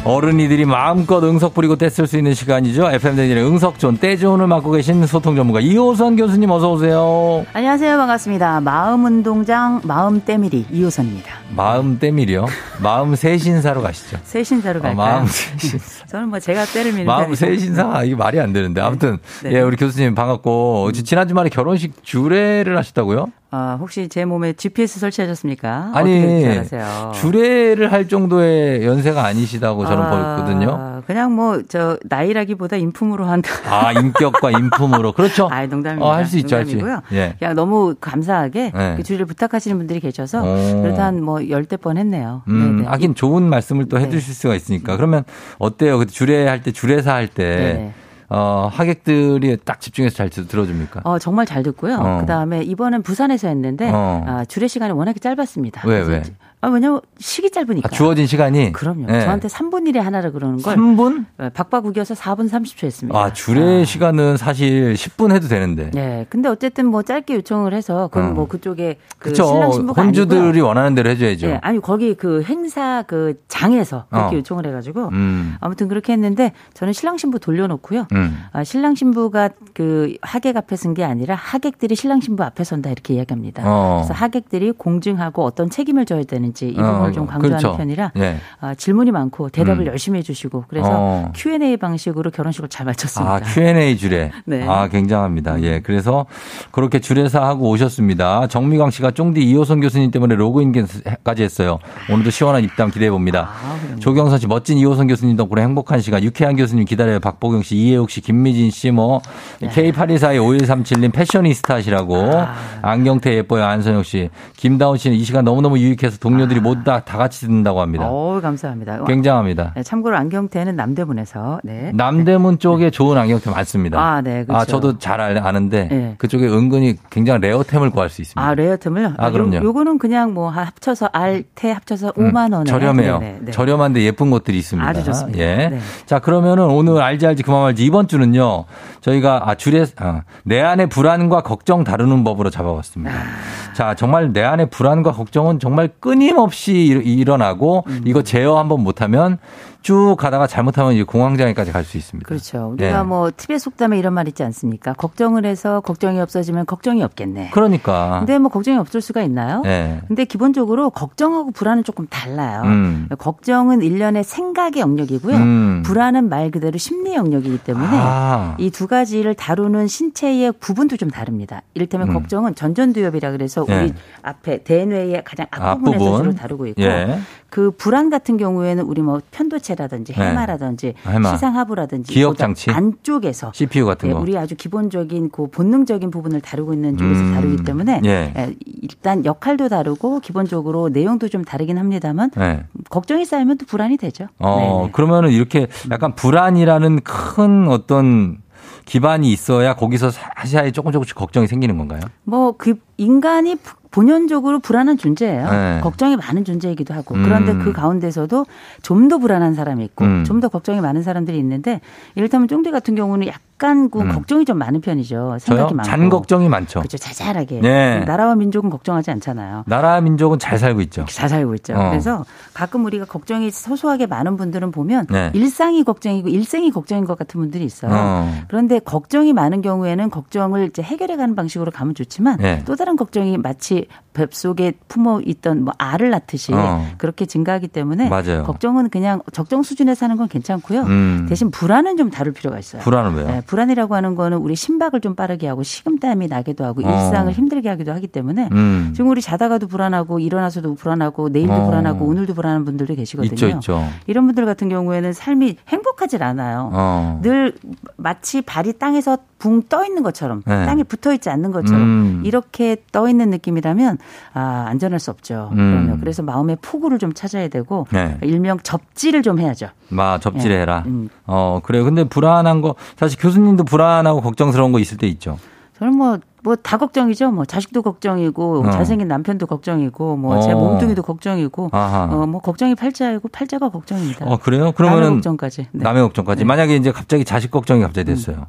어른이들이 마음껏 응석 부리고 떼쓸 수 있는 시간이죠. FM대진의 응석존, 떼존을 맡고 계신 소통 전문가 이호선 교수님 어서 오세요. 안녕하세요. 반갑습니다. 마음운동장 마음 때밀이 이호선입니다. 마음 때밀이요? 마음 새신사로 가시죠. 새신사로 갈까요? 어, 마음 새신사. 저는 뭐 제가 때를 미는 마음. 새신사 이게 말이 안 되는데 아무튼 네. 예 우리 교수님 반갑고 지난 주말에 결혼식 주례를 하셨다고요? 아, 혹시 제 몸에 GPS 설치하셨습니까? 아니? 주례를 할 정도의 연세가 아니시다고 저는 보였거든요. 아, 그냥 뭐 저 나이라기보다 인품으로 한다. 아 인격과 인품으로 그렇죠. 아, 농담입니다. 어, 할수 있죠, 할 수. 농담이고요. 예. 그냥 너무 감사하게 네. 그 주를 부탁하시는 분들이 계셔서 오. 그래도 한 뭐 열대 번 했네요. 음, 네네. 하긴 좋은 말씀을 또 네. 해주실 수가 있으니까. 그러면 어때요? 그 주례할 때, 주례사 할 때, 네네. 어, 하객들이 딱 집중해서 잘 들- 들어줍니까? 어, 정말 잘 듣고요. 어. 그 다음에 이번엔 부산에서 했는데, 어. 아, 주례 시간이 워낙에 짧았습니다. 왜, 왜? 아, 왜냐면 시기 짧으니까. 아, 주어진 시간이? 그럼요. 네. 저한테 3분 일에 하나라 그러는 걸. 3분? 어, 박바국이어서 4분 30초 했습니다. 아, 주례 시간은 사실 10분 해도 되는데. 네. 근데 어쨌든 뭐 짧게 요청을 해서, 그럼 어. 뭐 그쪽에 그 그쵸. 신랑 신부가 혼주들이 아니고요. 원하는 대로 해줘야죠. 네, 아니 거기 그 행사 그 장에서 그렇게 어. 요청을 해가지고 음. 아무튼 그렇게 했는데 저는 신랑 신부 돌려놓고요. 음. 아, 신랑 신부가 그 하객 앞에 쓴 게 아니라 하객들이 신랑 신부 앞에 선다 이렇게 이야기합니다. 어. 그래서 하객들이 공증하고 어떤 책임을 져야 되는 지 이 부분을 어, 좀 강조하는 그렇죠. 편이라 예. 아, 질문이 많고 대답을 음. 열심히 해주시고 그래서 어. Q&A 방식으로 결혼식을 잘 마쳤습니다. 아, Q&A 주례. 네. 아, 굉장합니다. 예. 그래서 그렇게 주례사 하고 오셨습니다. 정미광 씨가 쫑디 이호선 교수님 때문에 로그인까지 했어요. 오늘도 시원한 입담 기대해 봅니다. 아, 조경선 씨 멋진 이호선 교수님 덕분에 행복한 시간. 유쾌한 교수님 기다려요. 박보경 씨, 이혜욱 씨, 김미진 씨, 뭐 네. K82425137님 패셔니스타시라고 아. 안경태 예뻐요. 안선영 씨. 김다운 씨는 이 시간 너무너무 유익해서 동료 들이 모두 다, 다 같이 듣는다고 합니다. 아. 어우, 감사합니다. 굉장합니다. 네, 참고로 안경테는 남대문에서 네. 남대문 쪽에 좋은 안경테 많습니다. 아, 네, 그렇죠. 아, 저도 잘 알- 아는데 네. 그쪽에 은근히 굉장히 레어템을 구할 수 있습니다. 아, 레어템을요? 아, 그럼요. 요, 요거는 그냥 뭐 합쳐서 알, 테 합쳐서 5만 원에 저렴해요. 네, 네, 네. 저렴한데 예쁜 것들이 있습니다. 아주 좋습니다. 예. 네. 자, 그러면은 오늘 알지 알지 그만 말지 이번 주는요. 저희가 아 줄에 아, 내 안의 불안과 걱정 다루는 법으로 잡아봤습니다. 아. 자, 정말 내 안의 불안과 걱정은 정말 끊임 없이 일- 일어나고 음. 이거 제어 한번 못하면 쭉 가다가 잘못하면 이제 공황장애까지 갈 수 있습니다. 그렇죠. 예. 우리가 뭐 TV의 속담에 이런 말 있지 않습니까? 걱정을 해서 걱정이 없어지면 걱정이 없겠네. 그러니까. 근데 뭐 걱정이 없을 수가 있나요? 예. 근데 기본적으로 걱정하고 불안은 조금 달라요. 음. 걱정은 일련의 생각의 영역이고요. 음. 불안은 말 그대로 심리 영역이기 때문에 아. 이두 가지를 다루는 신체의 부분도 좀 다릅니다. 이를테면 음. 걱정은 전전두엽이라 그래서 예. 우리 앞에 대뇌의 가장 앞부분에서 앞부분. 주로 다루고 있고 예. 그 불안 같은 경우에는 우리 뭐 편도체라든지 네. 해마라든지 해마. 시상하부라든지 기억 장치. 안쪽에서 CPU 같은 예, 거. 우리 아주 기본적인 그 본능적인 부분을 다루고 있는 쪽에서 음. 다루기 때문에 예. 예, 일단 역할도 다르고 기본적으로 내용도 좀 다르긴 합니다만 예. 걱정이 쌓이면 또 불안이 되죠. 어, 네네. 그러면은 이렇게 약간 불안이라는 큰 어떤 기반이 있어야 거기서 사시사이 조금 조금씩 걱정이 생기는 건가요? 뭐 그 인간이 본연적으로 불안한 존재예요. 네. 걱정이 많은 존재이기도 하고 음. 그런데 그 가운데서도 좀 더 불안한 사람이 있고 음. 좀더 걱정이 많은 사람들이 있는데 이를테면 쫑디 같은 경우는 약간 그 음. 걱정이 좀 많은 편이죠. 저요? 생각이 많고. 잔 걱정이 많죠. 그렇죠. 자잘하게. 네. 나라와 민족은 걱정하지 않잖아요. 나라 민족은 잘 살고 있죠. 잘 살고 있죠. 어. 그래서 가끔 우리가 걱정이 소소하게 많은 분들은 보면 네. 일상이 걱정이고 일생이 걱정인 것 같은 분들이 있어요. 어. 그런데 걱정이 많은 경우에는 걱정을 이제 해결해 가는 방식으로 가면 좋지만 네. 또 다른 걱정이 마치 뱃속에 품어 있던 뭐 알을 낳듯이 어. 그렇게 증가하기 때문에 맞아요. 걱정은 그냥 적정 수준에서 하는 건 괜찮고요. 음. 대신 불안은 좀 다룰 필요가 있어요. 불안은 왜요? 네, 불안이라고 하는 거는 우리 심박을 좀 빠르게 하고 식은땀이 나기도 하고 어. 일상을 힘들게 하기도 하기 때문에 음. 지금 우리 자다가도 불안하고 일어나서도 불안하고 내일도 어. 불안하고 오늘도 불안한 분들도 계시거든요. 있죠, 있죠. 이런 분들 같은 경우에는 삶이 행복하질 않아요. 어. 늘 마치 발이 땅에서 붕 떠 있는 것처럼 네. 땅에 붙어 있지 않는 것처럼 음. 이렇게 떠 있는 느낌이라면 아 안전할 수 없죠. 음. 그래서 마음의 포구를 좀 찾아야 되고 네. 일명 접지를 좀 해야죠. 마 접질해라. 예. 음. 어 그래요. 근데 불안한 거 사실 교수님도 불안하고 걱정스러운 거 있을 때 있죠. 저는 뭐 뭐 다 걱정이죠. 뭐 자식도 걱정이고 어. 잘생긴 남편도 걱정이고 뭐제 어. 몸뚱이도 걱정이고. 어 뭐 걱정이 팔자이고 팔자가 걱정입니다. 어 그래요? 남의 그러면은 걱정까지. 네. 남의 걱정까지. 네. 만약에 이제 갑자기 자식 걱정이 갑자기 됐어요.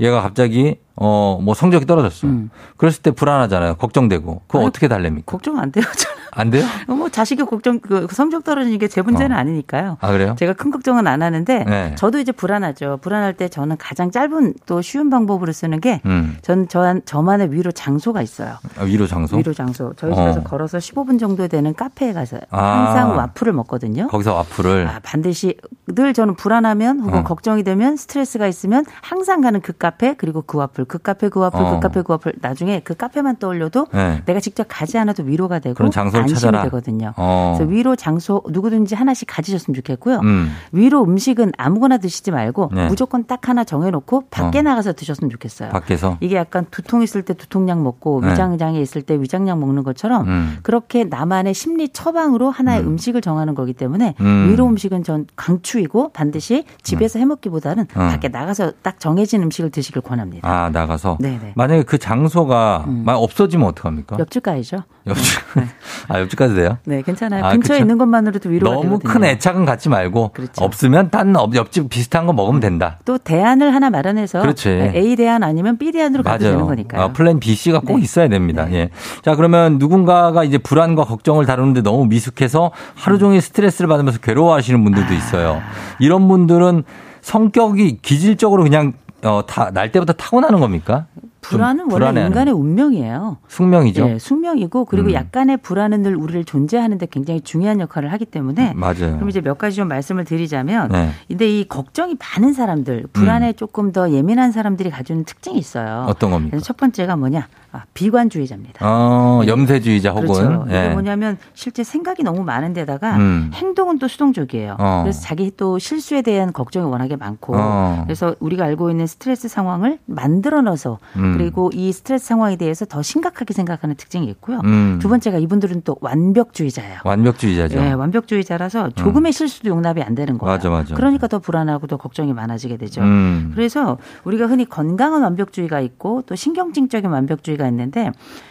얘가 갑자기 어 뭐 성적이 떨어졌어. 음. 그랬을 때 불안하잖아요. 걱정되고. 그거 아니, 어떻게 달랩니까? 걱정 안 돼요. 안 돼요? 저는. 뭐 자식이 걱정 그 성적 떨어지는 게 제 문제는 어. 아니니까요. 아 그래요? 제가 큰 걱정은 안 하는데 네. 저도 이제 불안하죠. 불안할 때 저는 가장 짧은 또 쉬운 방법으로 쓰는 게 음. 전 저, 저만의 위로 장소가 있어요. 아, 위로 장소? 위로 장소. 저희 집에서 어. 걸어서 15분 정도 되는 카페에 가서 아. 항상 와플을 먹거든요. 거기서 와플을 아, 반드시 늘 저는 불안하면 혹은 어. 걱정이 되면 스트레스가 있으면 항상 가는 그 카페 그리고 그 와플 그 카페 그 와플 어. 그 카페 그 와플 나중에 그 카페만 떠올려도 네. 내가 직접 가지 않아도 위로가 되고 그런 장소 를 안심이 찾아라. 되거든요. 어. 그래서 위로 장소 누구든지 하나씩 가지셨으면 좋겠고요. 음. 위로 음식은 아무거나 드시지 말고 네. 무조건 딱 하나 정해놓고 밖에 어. 나가서 드셨으면 좋겠어요. 밖에서 이게 약간 두통 있을 때 두통약 먹고 네. 위장장애 있을 때 위장약 먹는 것처럼 음. 그렇게 나만의 심리 처방으로 하나의 음. 식을 정하는 거기 때문에 음. 위로 음식은 전 강추이고 반드시 집에서 해먹기보다는 음. 밖에 나가서 딱 정해진 음식을 드시길 권합니다. 아 나가서 네네. 만약에 그 장소가 음. 없어지면 어떡합니까? 옆집 가야죠. 옆집 아 옆집 가도 돼요? 네, 괜찮아요. 아, 근처에 그쵸. 있는 것만으로도 위로가 너무 되거든요. 큰 애착은 갖지 말고 그렇죠. 없으면 딴 옆- 옆집 비슷한 거 먹으면 된다. 또 대안을 하나 마련해서 그렇지. A 대안 아니면 B 대안으로 가도 되는 거니까요. 아, 플랜 B, C가 꼭 네. 있어야 됩니다. 예. 자, 그러면 누군가가 이제 불안과 걱정을 다루는데 너무 미숙해서 하루 종일 스트레스를 받으면서 괴로워하시는 분들도 있어요. 이런 분들은 성격이 기질적으로 그냥 어, 다, 날 때부터 타고나는 겁니까? 좀 불안은 원래. 인간의 운명이에요. 숙명이죠. 예, 숙명이고 그리고 음. 약간의 불안은 늘 우리를 존재하는데 굉장히 중요한 역할을 하기 때문에 맞아요. 그럼 이제 몇 가지 좀 말씀을 드리자면 네. 근데 이 걱정이 많은 사람들, 불안에 조금 더 예민한 사람들이 가지는 특징이 있어요. 어떤 겁니까? 첫 번째가 뭐냐? 아, 비관주의자입니다. 어, 염세주의자 혹은 그렇죠. 예. 이게 뭐냐면 실제 생각이 너무 많은 데다가 음. 행동은 또 수동적이에요. 어. 그래서 자기 또 실수에 대한 걱정이 워낙에 많고 어. 그래서 우리가 알고 있는 스트레스 상황을 만들어 넣어서 음. 그리고 이 스트레스 상황에 대해서 더 심각하게 생각하는 특징이 있고요. 음. 두 번째가 이분들은 또 완벽주의자예요. 완벽주의자죠. 예, 완벽주의자라서 조금의 실수도 용납이 안 되는 거예요. 맞아, 맞아. 그러니까 더 불안하고 더 걱정이 많아지게 되죠. 음. 그래서 우리가 흔히 건강한 완벽주의가 있고 또 신경증적인 완벽주의가 있는데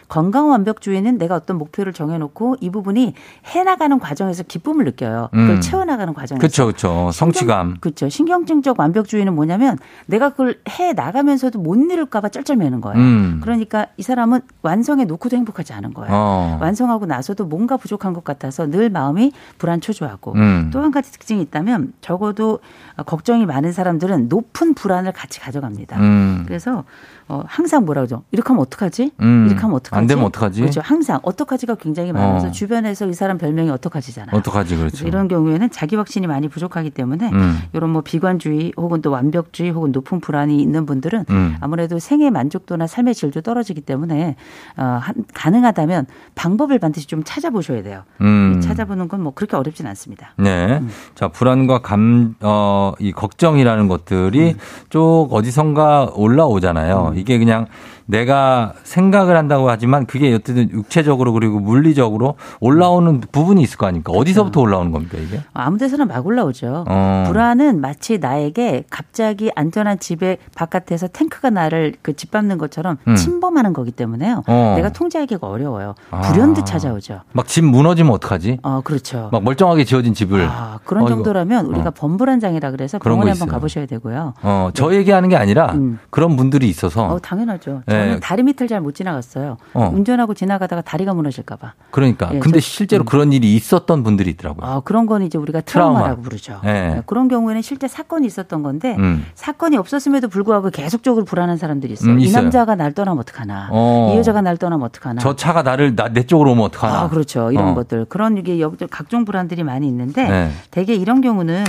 건강한 완벽주의는 내가 어떤 목표를 정해놓고 이 부분이 해나가는 과정에서 기쁨을 느껴요. 그걸 음. 채워나가는 과정에서. 그렇죠, 그렇죠. 성취감. 그렇죠. 신경증적 완벽주의는 뭐냐면 내가 그걸 해 나가면서도 못 이룰까봐 쩔쩔매는 거예요. 음. 그러니까 이 사람은 완성해 놓고도 행복하지 않은 거예요. 어. 완성하고 나서도 뭔가 부족한 것 같아서 늘 마음이 불안 초조하고 음. 또한 가지 특징이 있다면 적어도 걱정이 많은 사람들은 높은 불안을 같이 가져갑니다. 음. 그래서 어, 항상 뭐라 그러죠? 이렇게 하면 어떡하지? 음. 이렇게 하면 어떡하지? 안 되면 어떡하지? 그렇죠. 항상 어떡하지가 굉장히 많아서 어. 주변에서 이 사람 별명이 어떡하지잖아요. 어떡하지, 그렇죠. 이런 경우에는 자기 확신이 많이 부족하기 때문에 음. 이런 뭐 비관주의 혹은 또 완벽주의 혹은 높은 불안이 있는 분들은 음. 아무래도 생의 만족도나 삶의 질도 떨어지기 때문에 어, 한- 가능하다면 방법을 반드시 좀 찾아보셔야 돼요. 음. 찾아보는 건 뭐 그렇게 어렵진 않습니다. 네. 음. 자, 불안과 감, 어, 이 걱정이라는 음. 것들이 쭉 어디선가 올라오잖아요. 이게 그냥 내가 생각을 한다고 하지만 그게 어쨌든 육체적으로 그리고 물리적으로 올라오는 부분이 있을 거 아닙니까? 어디서부터 올라오는 겁니까, 이게? 아무 데서나 막 올라오죠. 어. 불안은 마치 나에게 갑자기 안전한 집에 바깥에서 탱크가 나를 그 짓밟는 것처럼 음. 침범하는 거기 때문에요. 어. 내가 통제하기가 어려워요. 아. 불현듯 찾아오죠. 막 집 무너지면 어떡하지? 어, 그렇죠. 막 멀쩡하게 지어진 집을. 아, 그런 어이구. 정도라면 우리가 어. 범불안 장애라 그래서 그런 병원에 거 한번. 가보셔야 되고요. 어, 저 얘기하는 게 아니라 음. 그런 분들이 있어서 어, 당연하죠. 네. 저는 다리 밑을 잘 못 지나갔어요. 어. 운전하고 지나가다가 다리가 무너질까봐. 그러니까. 예, 근데 저- 실제로 그런 일이 있었던 분들이 있더라고요. 아, 그런 건 이제 우리가 트라우마. 트라우마라고 부르죠. 예. 네, 그런 경우에는 실제 사건이 있었던 건데 음. 사건이 없었음에도 불구하고 계속적으로 불안한 사람들이 있어요. 음, 이 있어요. 남자가 날 떠나면 어떡하나. 어. 이 여자가 날 떠나면 어떡하나. 저 차가 나를 나, 내 쪽으로 오면 어떡하나. 아, 그렇죠. 이런 어. 것들. 그런 이게 여- 각종 불안들이 많이 있는데 네. 대개 이런 경우는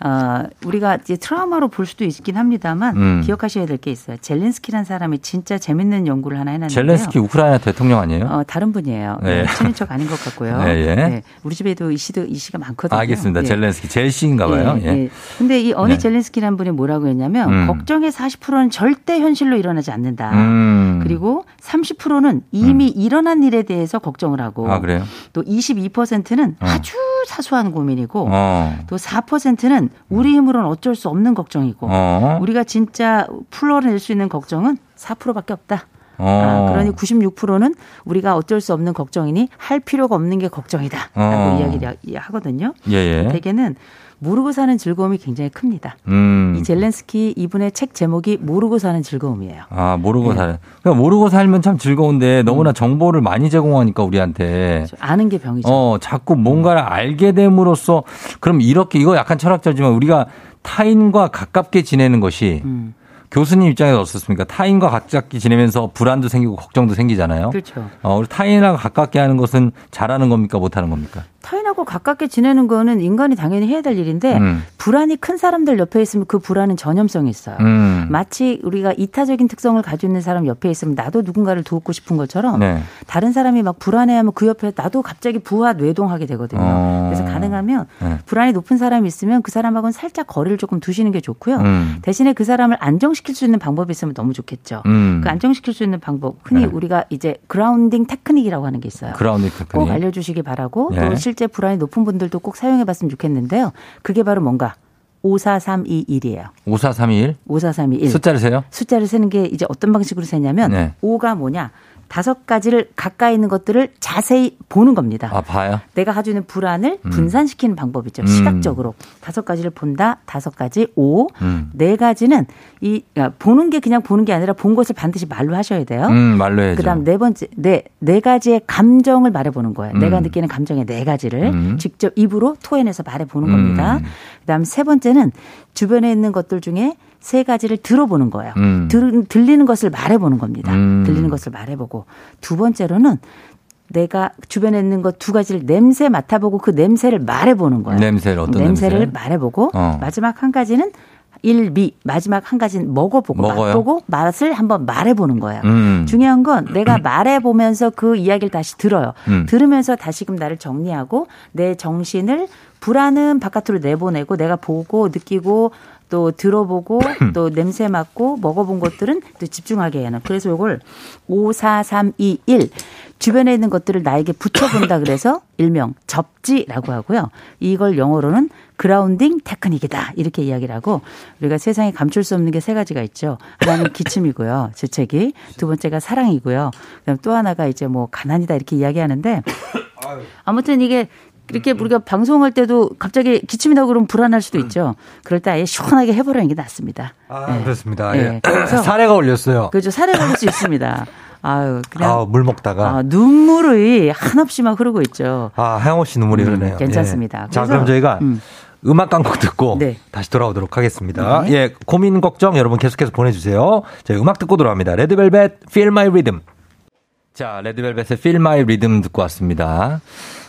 어, 우리가 이제 트라우마로 볼 수도 있긴 합니다만 음. 기억하셔야 될 게 있어요. 젤렌스키라는 사람이 진짜 재밌는 연구를 하나 해놨는데요. 젤렌스키 우크라이나 대통령 아니에요? 어, 다른 분이에요. 네. 네. 친인척 아닌 것 같고요. 네, 예. 우리 집에도 이 씨도 이 씨가 많거든요. 알겠습니다. 예. 젤렌스키 젤시인가 봐요. 예, 예. 예. 근데 이 어니 네. 젤렌스키라는 분이 뭐라고 했냐면 음. 걱정의 40%는 절대 현실로 일어나지 않는다. 음. 그리고 30%는 이미 일어난 일에 대해서 걱정을 하고 아, 그래요? 또 22%는 어. 아주 사소한 고민이고 어. 또 4%는 우리 힘으로는 어쩔 수 없는 걱정이고 어. 우리가 진짜 풀어낼 수 있는 걱정은 4%밖에 없다. 어. 아, 그러니 96%는 우리가 어쩔 수 없는 걱정이니 할 필요가 없는 게 걱정이다라고 어. 이야기를 하거든요. 예, 예. 대개는 모르고 사는 즐거움이 굉장히 큽니다. 음. 이 젤렌스키 이분의 책 제목이 모르고 사는 즐거움이에요. 아, 모르고 예. 살. 그러니까 모르고 살면 참 즐거운데 너무나 정보를 많이 제공하니까 우리한테. 아는 게 병이죠. 어, 자꾸 뭔가를 알게 됨으로써 그럼 이렇게 이거 약간 철학자지만 우리가 타인과 가깝게 지내는 것이 음. 교수님 입장에서 어떻습니까? 타인과 가깝게 지내면서 불안도 생기고 걱정도 생기잖아요. 그렇죠. 어, 우리 타인하고 가깝게 하는 것은 잘하는 겁니까? 못하는 겁니까? 타인하고 가깝게 지내는 거는 인간이 당연히 해야 될 일인데 음. 불안이 큰 사람들 옆에 있으면 그 불안은 전염성이 있어요. 음. 마치 우리가 이타적인 특성을 가지고 있는 사람 옆에 있으면 나도 누군가를 돕고 싶은 것처럼 네. 다른 사람이 막 불안해하면 그 옆에 나도 갑자기 부하 뇌동하게 되거든요. 어. 그래서 가능하면 네. 불안이 높은 사람이 있으면 그 사람하고는 살짝 거리를 조금 두시는 게 좋고요. 음. 대신에 그 사람을 안정시킬 수 있는 방법이 있으면 너무 좋겠죠. 음. 그 안정시킬 수 있는 방법 흔히 네. 우리가 이제 그라운딩 테크닉이라고 하는 게 있어요. 그라운딩 꼭 테크닉. 알려주시기 바라고 예. 또 실제 불안이 높은 분들도 꼭 사용해 봤으면 좋겠는데요. 그게 바로 뭔가 54321이에요. 5431 54321. 숫자를 세요? 숫자를 세는 게 이제 어떤 방식으로 세냐면 네. 5가 뭐냐? 다섯 가지를 가까이 있는 것들을 자세히 보는 겁니다. 아, 봐요? 내가 가지고 있는 불안을 음. 분산시키는 방법이죠. 음. 시각적으로 다섯 가지를 본다. 다섯 가지 오. 음. 네 가지는 이 아, 보는 게 그냥 보는 게 아니라 본 것을 반드시 말로 하셔야 돼요. 음, 말로 해야죠. 그 다음 네 번째 네 네 가지의 감정을 말해보는 거예요. 음. 내가 느끼는 감정의 네 가지를 음. 직접 입으로 토해내서 말해보는 음. 겁니다. 그 다음 세 번째는 주변에 있는 것들 중에 세 가지를 들어보는 거예요. 음. 들, 들리는 것을 말해보는 겁니다. 음. 들리는 것을 말해보고 두 번째로는 내가 주변에 있는 것 두 가지를 냄새 맡아보고 그 냄새를 말해보는 거예요. 냄새를 어떤 냄새를 냄새? 말해보고 어. 마지막 한 가지는 일미 마지막 한 가지는 먹어보고 먹어요? 맛보고 맛을 한번 말해보는 거예요. 음. 중요한 건 내가 말해보면서 그 이야기를 다시 들어요. 음. 들으면서 다시금 나를 정리하고 내 정신을 불안은 바깥으로 내보내고 내가 보고 느끼고 또 들어보고 또 냄새 맡고 먹어본 것들은 또 집중하게 해요. 그래서 이걸 5, 4, 3, 2, 1 주변에 있는 것들을 나에게 붙여본다 그래서 일명 접지라고 하고요. 이걸 영어로는 그라운딩 테크닉이다 이렇게 이야기를 하고 우리가 세상에 감출 수 없는 게 세 가지가 있죠. 하나는 기침이고요, 재채기. 두 번째가 사랑이고요. 그다음 또 하나가 이제 뭐 가난이다 이렇게 이야기하는데 아무튼 이게 이렇게 우리가 방송할 때도 갑자기 기침이 나고 그러면 불안할 수도 있죠. 그럴 때 아예 시원하게 해보라는 게 낫습니다. 아, 네. 그렇습니다. 네, 예. 그래서- 사례가 올렸어요. 그죠. 살에 걸릴 수 있습니다. 아유, 그냥 아, 물 먹다가. 아, 눈물이 한없이 막 흐르고 있죠. 아, 하영호 씨 눈물이 음, 흐르네요. 괜찮습니다. 예. 자, 그럼 저희가 음. 음악 광고 듣고 네. 다시 돌아오도록 하겠습니다. 네. 예, 고민 걱정 여러분 계속해서 보내주세요. 저희 음악 듣고 돌아옵니다. 레드벨벳 Feel My Rhythm. 자, 레드벨벳의 Feel My Rhythm 듣고 왔습니다.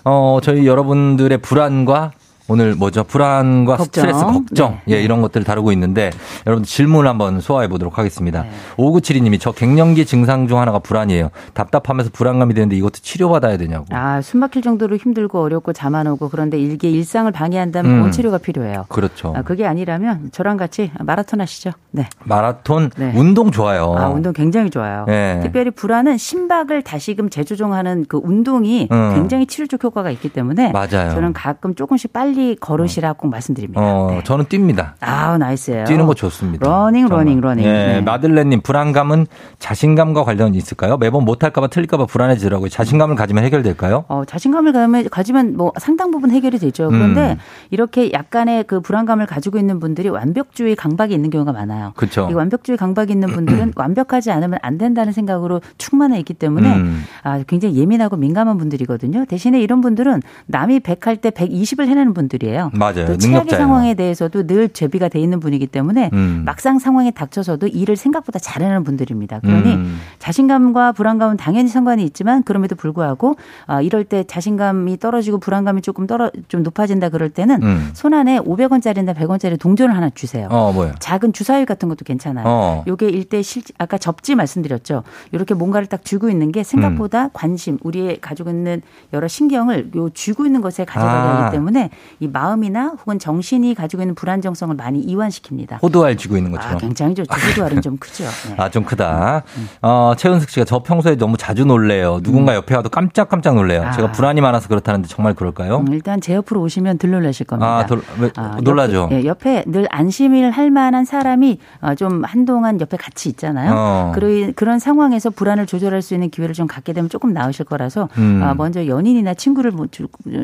어, 저희 여러분들의 불안과 오늘 뭐죠? 불안과 걱정. 스트레스, 걱정. 네. 예, 이런 것들을 다루고 있는데 여러분 질문 한번 소화해 보도록 하겠습니다. 네. 5972님이 저 갱년기 증상 중 하나가 불안이에요. 답답하면서 불안감이 되는데 이것도 치료받아야 되냐고. 아, 숨 막힐 정도로 힘들고 어렵고 잠 안 오고 그런데 이게 일상을 방해한다면 음. 치료가 필요해요. 그렇죠. 아, 그게 아니라면 저랑 같이 마라톤 하시죠. 네. 마라톤 네. 운동 좋아요. 아, 운동 굉장히 좋아요. 네. 특별히 불안은 심박을 다시금 재조정하는 그 운동이 음. 굉장히 치료적 효과가 있기 때문에 맞아요. 저는 가끔 조금씩 빨리 빨리 걸으시라 꼭 말씀드립니다. 어, 저는 뜁니다. 아, nice예요. 뛰는 거 좋습니다. 러닝, 정말. 러닝, 러닝. 예, 네. 마들렌님 불안감은 자신감과 관련이 있을까요? 매번 못할까봐 틀릴까봐 불안해지더라고요. 자신감을 가지면 해결될까요? 어, 자신감을 가지면, 가지면 뭐 상당 부분 해결이 되죠. 그런데 음. 이렇게 약간의 그 불안감을 가지고 있는 분들이 완벽주의 강박이 있는 경우가 많아요. 그쵸. 이 완벽주의 강박이 있는 분들은 완벽하지 않으면 안 된다는 생각으로 충만해 있기 때문에 음. 아, 굉장히 예민하고 민감한 분들이거든요. 대신에 이런 분들은 남이 100할 때 120을 해내는 분들 이에요. 맞아요. 또 최악의. 상황에 대해서도 늘 제비가 돼 있는 분이기 때문에 음. 막상 상황에 닥쳐서도 일을 생각보다 잘하는 분들입니다. 그러니 음. 자신감과 불안감은 당연히 상관이 있지만 그럼에도 불구하고 아, 이럴 때 자신감이 떨어지고 불안감이 조금 떨어 좀 높아진다 그럴 때는 음. 손 안에 500원짜리나 100원짜리 동전을 하나 주세요. 어, 뭐요? 작은 주사위 같은 것도 괜찮아요. 어. 요게 일대 실 아까 접지 말씀드렸죠. 이렇게 뭔가를 딱 쥐고 있는 게 생각보다 음. 관심, 우리의 가지고 있는 여러 신경을 요 쥐고 있는 것에 가져가게 아. 하기 때문에 이 마음이나 혹은 정신이 가지고 있는 불안정성을 많이 이완시킵니다. 호두알 쥐고 있는 아, 것처럼. 굉장히 좋죠. 호두알은 좀 크죠. 네. 아, 좀 크다. 어, 최은숙 씨가 저 평소에 너무 자주 놀래요. 누군가 옆에 와도 깜짝깜짝 놀래요. 음. 아. 제가 불안이 많아서 그렇다는데 정말 그럴까요? 음, 일단 제 옆으로 오시면 들놀라실 겁니다. 아, 돌- 왜- 아, 놀라죠? 옆에, 예, 옆에 늘 안심을 할 만한 사람이 어, 좀 한동안 옆에 같이 있잖아요. 어. 그런 그런 상황에서 불안을 조절할 수 있는 기회를 좀 갖게 되면 조금 나으실 거라서 음. 아, 먼저 연인이나 친구를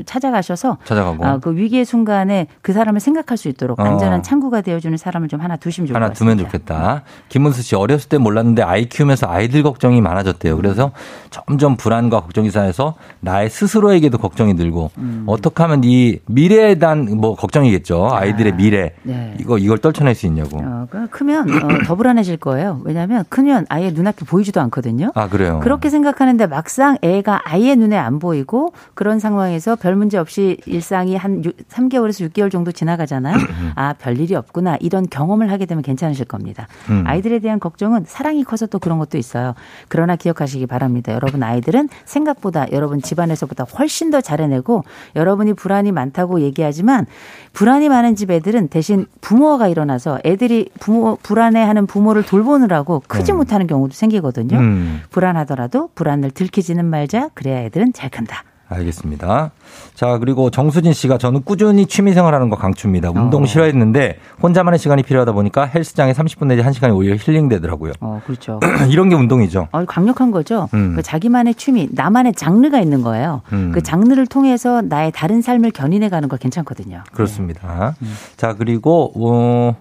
찾아가셔서 찾아가고. 아, 그 위기의 순간에 그 사람을 생각할 수 있도록 어. 안전한 창구가 되어주는 사람을 좀 하나 두시면 좋을 하나 것 같습니다. 두면 좋겠다. 김문수 씨 어렸을 때 몰랐는데 아이 키우면서 아이들 걱정이 많아졌대요. 그래서 점점 불안과 걱정이 쌓여서 나의 스스로에게도 걱정이 늘고 음. 어떻게 하면 이 미래에 대한 뭐 걱정이겠죠. 아이들의 미래 네. 이거 이걸 떨쳐낼 수 있냐고. 어, 그 크면 어, 더 불안해질 거예요. 왜냐하면 크면 아예 눈앞에 보이지도 않거든요. 아 그래요. 그렇게 생각하는데 막상 애가 아예 눈에 안 보이고 그런 상황에서 별 문제 없이 일상이 한 3개월에서 6개월 정도 지나가잖아요. 아, 별일이 없구나. 이런 경험을 하게 되면 괜찮으실 겁니다. 음. 아이들에 대한 걱정은 사랑이 커서 또 그런 것도 있어요. 그러나 기억하시기 바랍니다. 여러분 아이들은 생각보다 여러분 집안에서보다 훨씬 더 잘해내고 여러분이 불안이 많다고 얘기하지만 불안이 많은 집 애들은 대신 부모가 일어나서 애들이 부모 불안해하는 부모를 돌보느라고 크지 음. 못하는 경우도 생기거든요. 음. 불안하더라도 불안을 들키지는 말자. 그래야 애들은 잘 큰다. 알겠습니다. 자, 그리고 정수진 씨가 저는 꾸준히 취미 생활하는 거 강추입니다. 운동 어. 싫어했는데 혼자만의 시간이 필요하다 보니까 헬스장에 30분 내지 1시간이 오히려 힐링되더라고요. 어, 그렇죠. 이런 게 운동이죠. 어, 강력한 거죠. 음. 그 자기만의 취미, 나만의 장르가 있는 거예요. 음. 그 장르를 통해서 나의 다른 삶을 견인해 가는 거 괜찮거든요. 그렇습니다. 자, 그리고, 어,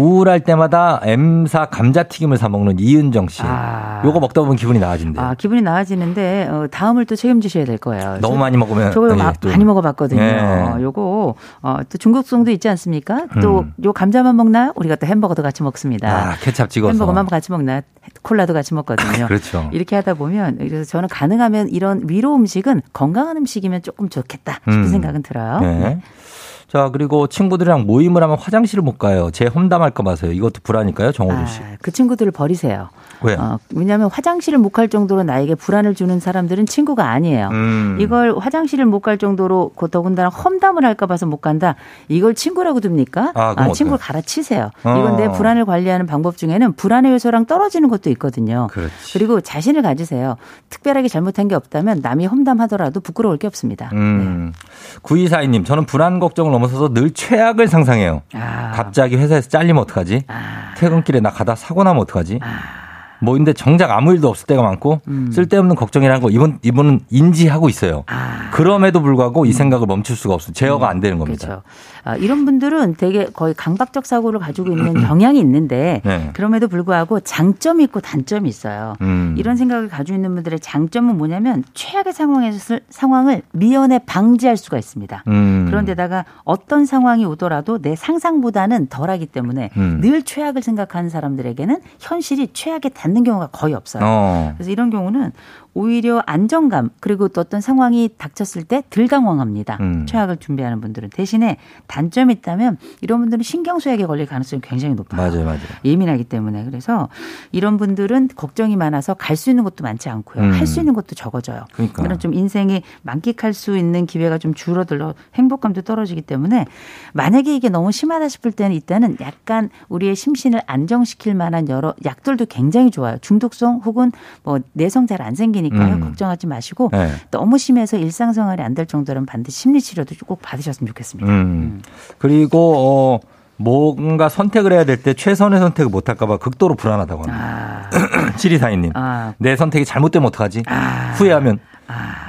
우울할 때마다 M사 감자튀김을 사 먹는 이은정 씨. 아. 요거 먹다 보면 기분이 나아진대요. 아, 기분이 나아지는데 어, 다음을 또 책임지셔야 될 거예요. 너무 저- 많이 먹으면. 저거 예, 마-. 많이 먹어 봤거든요. 예. 요거 어, 또 중국성도 있지 않습니까? 또 음. 요 감자만 먹나요? 우리가 또 햄버거도 같이 먹습니다. 아, 케찹 찍어서. 햄버거만 같이 먹나? 콜라도 같이 먹거든요. 그렇죠. 이렇게 하다 보면 그래서 저는 가능하면 이런 위로 음식은 건강한 음식이면 조금 좋겠다 싶은 음. 생각은 들어요. 네. 자, 그리고 친구들이랑 모임을 하면 화장실을 못 가요. 제 험담할까 봐서요. 이것도 불안일까요? 정호주 씨. 아, 그 친구들을 버리세요. 왜요? 어, 왜냐하면 화장실을 못 갈 정도로 나에게 불안을 주는 사람들은 친구가 아니에요. 음. 이걸 화장실을 못 갈 정도로 그 더군다나 험담을 할까 봐서 못 간다. 이걸 친구라고 둡니까? 아, 그럼 친구를? 갈아치세요. 어. 이건 내 불안을 관리하는 방법 중에는 불안의 요소랑 떨어지는 것도 있거든요. 그렇지. 그리고 자신을 가지세요. 특별하게 잘못한 게 없다면 남이 험담하더라도 부끄러울 게 없습니다. 음. 9242님, 저는 불안 걱정을 넘어 서서 늘 최악을 상상해요. 아. 갑자기 회사에서 잘리면 어떡하지? 아. 퇴근길에 나 가다 사고 나면 어떡하지? 뭐 근데 정작 아무 일도 없을 때가 많고 음. 쓸데없는 걱정이라는 거 이분 이분은 인지하고 있어요. 아. 그럼에도 불구하고 이 생각을 멈출 수가 없어요. 제어가 안 되는 겁니다. 그렇죠. 아, 이런 분들은 되게 거의 강박적 사고를 가지고 있는 경향이 있는데 네. 그럼에도 불구하고 장점이 있고 단점이 있어요. 음. 이런 생각을 가지고 있는 분들의 장점은 뭐냐면 최악의 상황에서 쓸- 상황을 미연에 방지할 수가 있습니다. 음. 그런데다가 어떤 상황이 오더라도 내 상상보다는 덜하기 때문에 음. 늘 최악을 생각하는 사람들에게는 현실이 최악에 닿는 경우가 거의 없어요. 어. 그래서 이런 경우는 오히려 안정감 그리고 또 어떤 상황이 닥쳤을 때 덜 당황합니다. 음. 최악을 준비하는 분들은 대신에 단점이 있다면 이런 분들은 신경쇠약에 걸릴 가능성이 굉장히 높아요. 맞아요, 맞아요. 예민하기 때문에 그래서 이런 분들은 걱정이 많아서 갈 수 있는 것도 많지 않고요. 음. 할수 있는 것도 적어져요. 그러니까. 그런 좀 인생이 만끽할 수 있는 기회가 좀 줄어들어 행복감도 떨어지기 때문에 만약에 이게 너무 심하다 싶을 때는 이때는 약간 우리의 심신을 안정시킬 만한 여러 약들도 굉장히 좋아요. 중독성 혹은 뭐 내성 잘 안 생기니까 테니까요. 음. 걱정하지 마시고 네. 너무 심해서 일상생활이 안 될 정도면 반드시 심리 치료도 꼭 받으셨으면 좋겠습니다. 음. 그리고 어 뭔가 선택을 해야 될 때 최선의 선택을 못 할까봐 극도로 불안하다고 합니다. 아, 치리사인님. 아. 내 선택이 잘못되면 어떡하지? 후회하면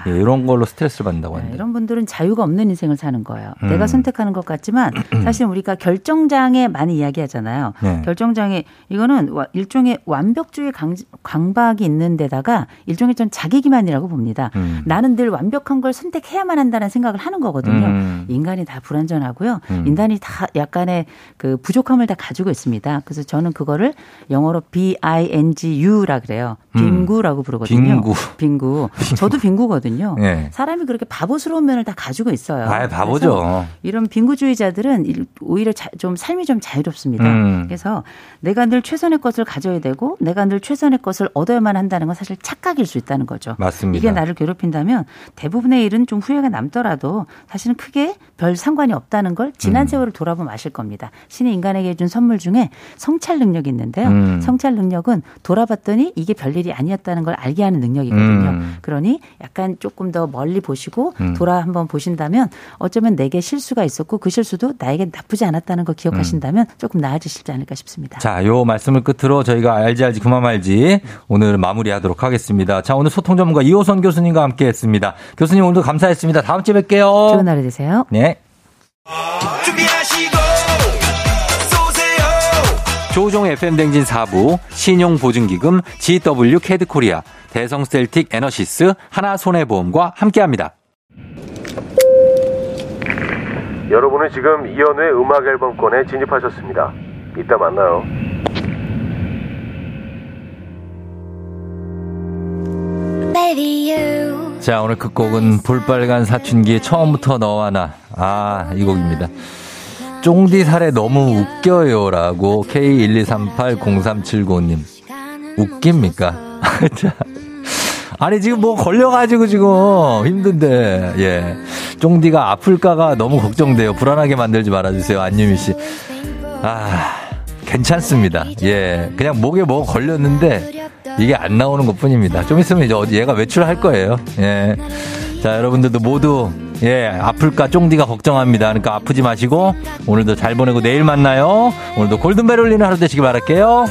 예, 이런 걸로 스트레스를 받는다고 네, 합니다. 이런 분들은 자유가 없는 인생을 사는 거예요. 음. 내가 선택하는 것 같지만 사실 우리가 결정장애 많이 이야기하잖아요. 네. 결정장애 이거는 와- 일종의 완벽주의 강, 강박이 있는 데다가 일종의 좀 자기기만이라고 봅니다. 음. 나는 늘 완벽한 걸 선택해야만 한다는 생각을 하는 거거든요. 음. 인간이 다 불완전하고요. 음. 인간이 다 약간의 그 부족함을 다 가지고 있습니다. 그래서 저는 그거를 영어로 B-I-N-G-U라 그래요. 음. 빙구라고 부르거든요. 빙구. 빙구. 저도 빙구 거든요. 예. 사람이 그렇게 바보스러운 면을 다 가지고 있어요. 아, 바보죠. 이런 빙구주의자들은 일- 오히려 자- 좀 삶이 좀 자유롭습니다. 음. 그래서 내가 늘 최선의 것을 가져야 되고 내가 늘 최선의 것을 얻어야만 한다는 건 사실 착각일 수 있다는 거죠. 맞습니다. 이게 나를 괴롭힌다면 대부분의 일은 좀 후회가 남더라도 사실은 크게 별 상관이 없다는 걸 지난 음. 세월을 돌아보면 아실 겁니다. 신이 인간에게 준 선물 중에 성찰 능력이 있는데요. 음. 성찰 능력은 돌아봤더니 이게 별일이 아니었다는 걸 알게 하는 능력이거든요. 음. 그러니 약간 조금 더 멀리 보시고 음. 돌아 한번 보신다면 어쩌면 내게 실수가 있었고 그 실수도 나에게 나쁘지 않았다는 걸 기억하신다면 조금 나아지시지 않을까 싶습니다. 음. 자, 요 말씀을 끝으로 저희가 알지 알지 그만 말지 오늘 마무리하도록 하겠습니다. 자, 오늘 소통 전문가 이호선 교수님과 함께 했습니다. 교수님 오늘도 감사했습니다. 다음 주에 뵐게요. 좋은 하루 되세요. 네. 조우종 FM 댕진 4부 신용보증기금 GW 캐드코리아 대성 셀틱 에너시스 하나손해보험과 함께합니다. 여러분은 지금 이연우의 음악 앨범권에 진입하셨습니다. 이따 만나요. 자, 오늘 끝곡은 볼빨간 사춘기의 처음부터 너와 나. 아, 이 곡입니다. 쫑디 살에 너무 웃겨요라고 K123803795님. 웃깁니까? 자. 아니, 지금 뭐 걸려가지고 지금 힘든데, 예. 쫑디가 아플까가 너무 걱정돼요. 불안하게 만들지 말아주세요. 안유미 씨. 아, 괜찮습니다. 예. 그냥 목에 뭐 걸렸는데 이게 안 나오는 것 뿐입니다. 좀 있으면 이제 얘가 외출할 거예요. 예. 자, 여러분들도 모두 예, 아플까 쫑디가 걱정합니다. 그러니까 아프지 마시고 오늘도 잘 보내고 내일 만나요. 오늘도 골든벨 울리는 하루 되시길 바랄게요.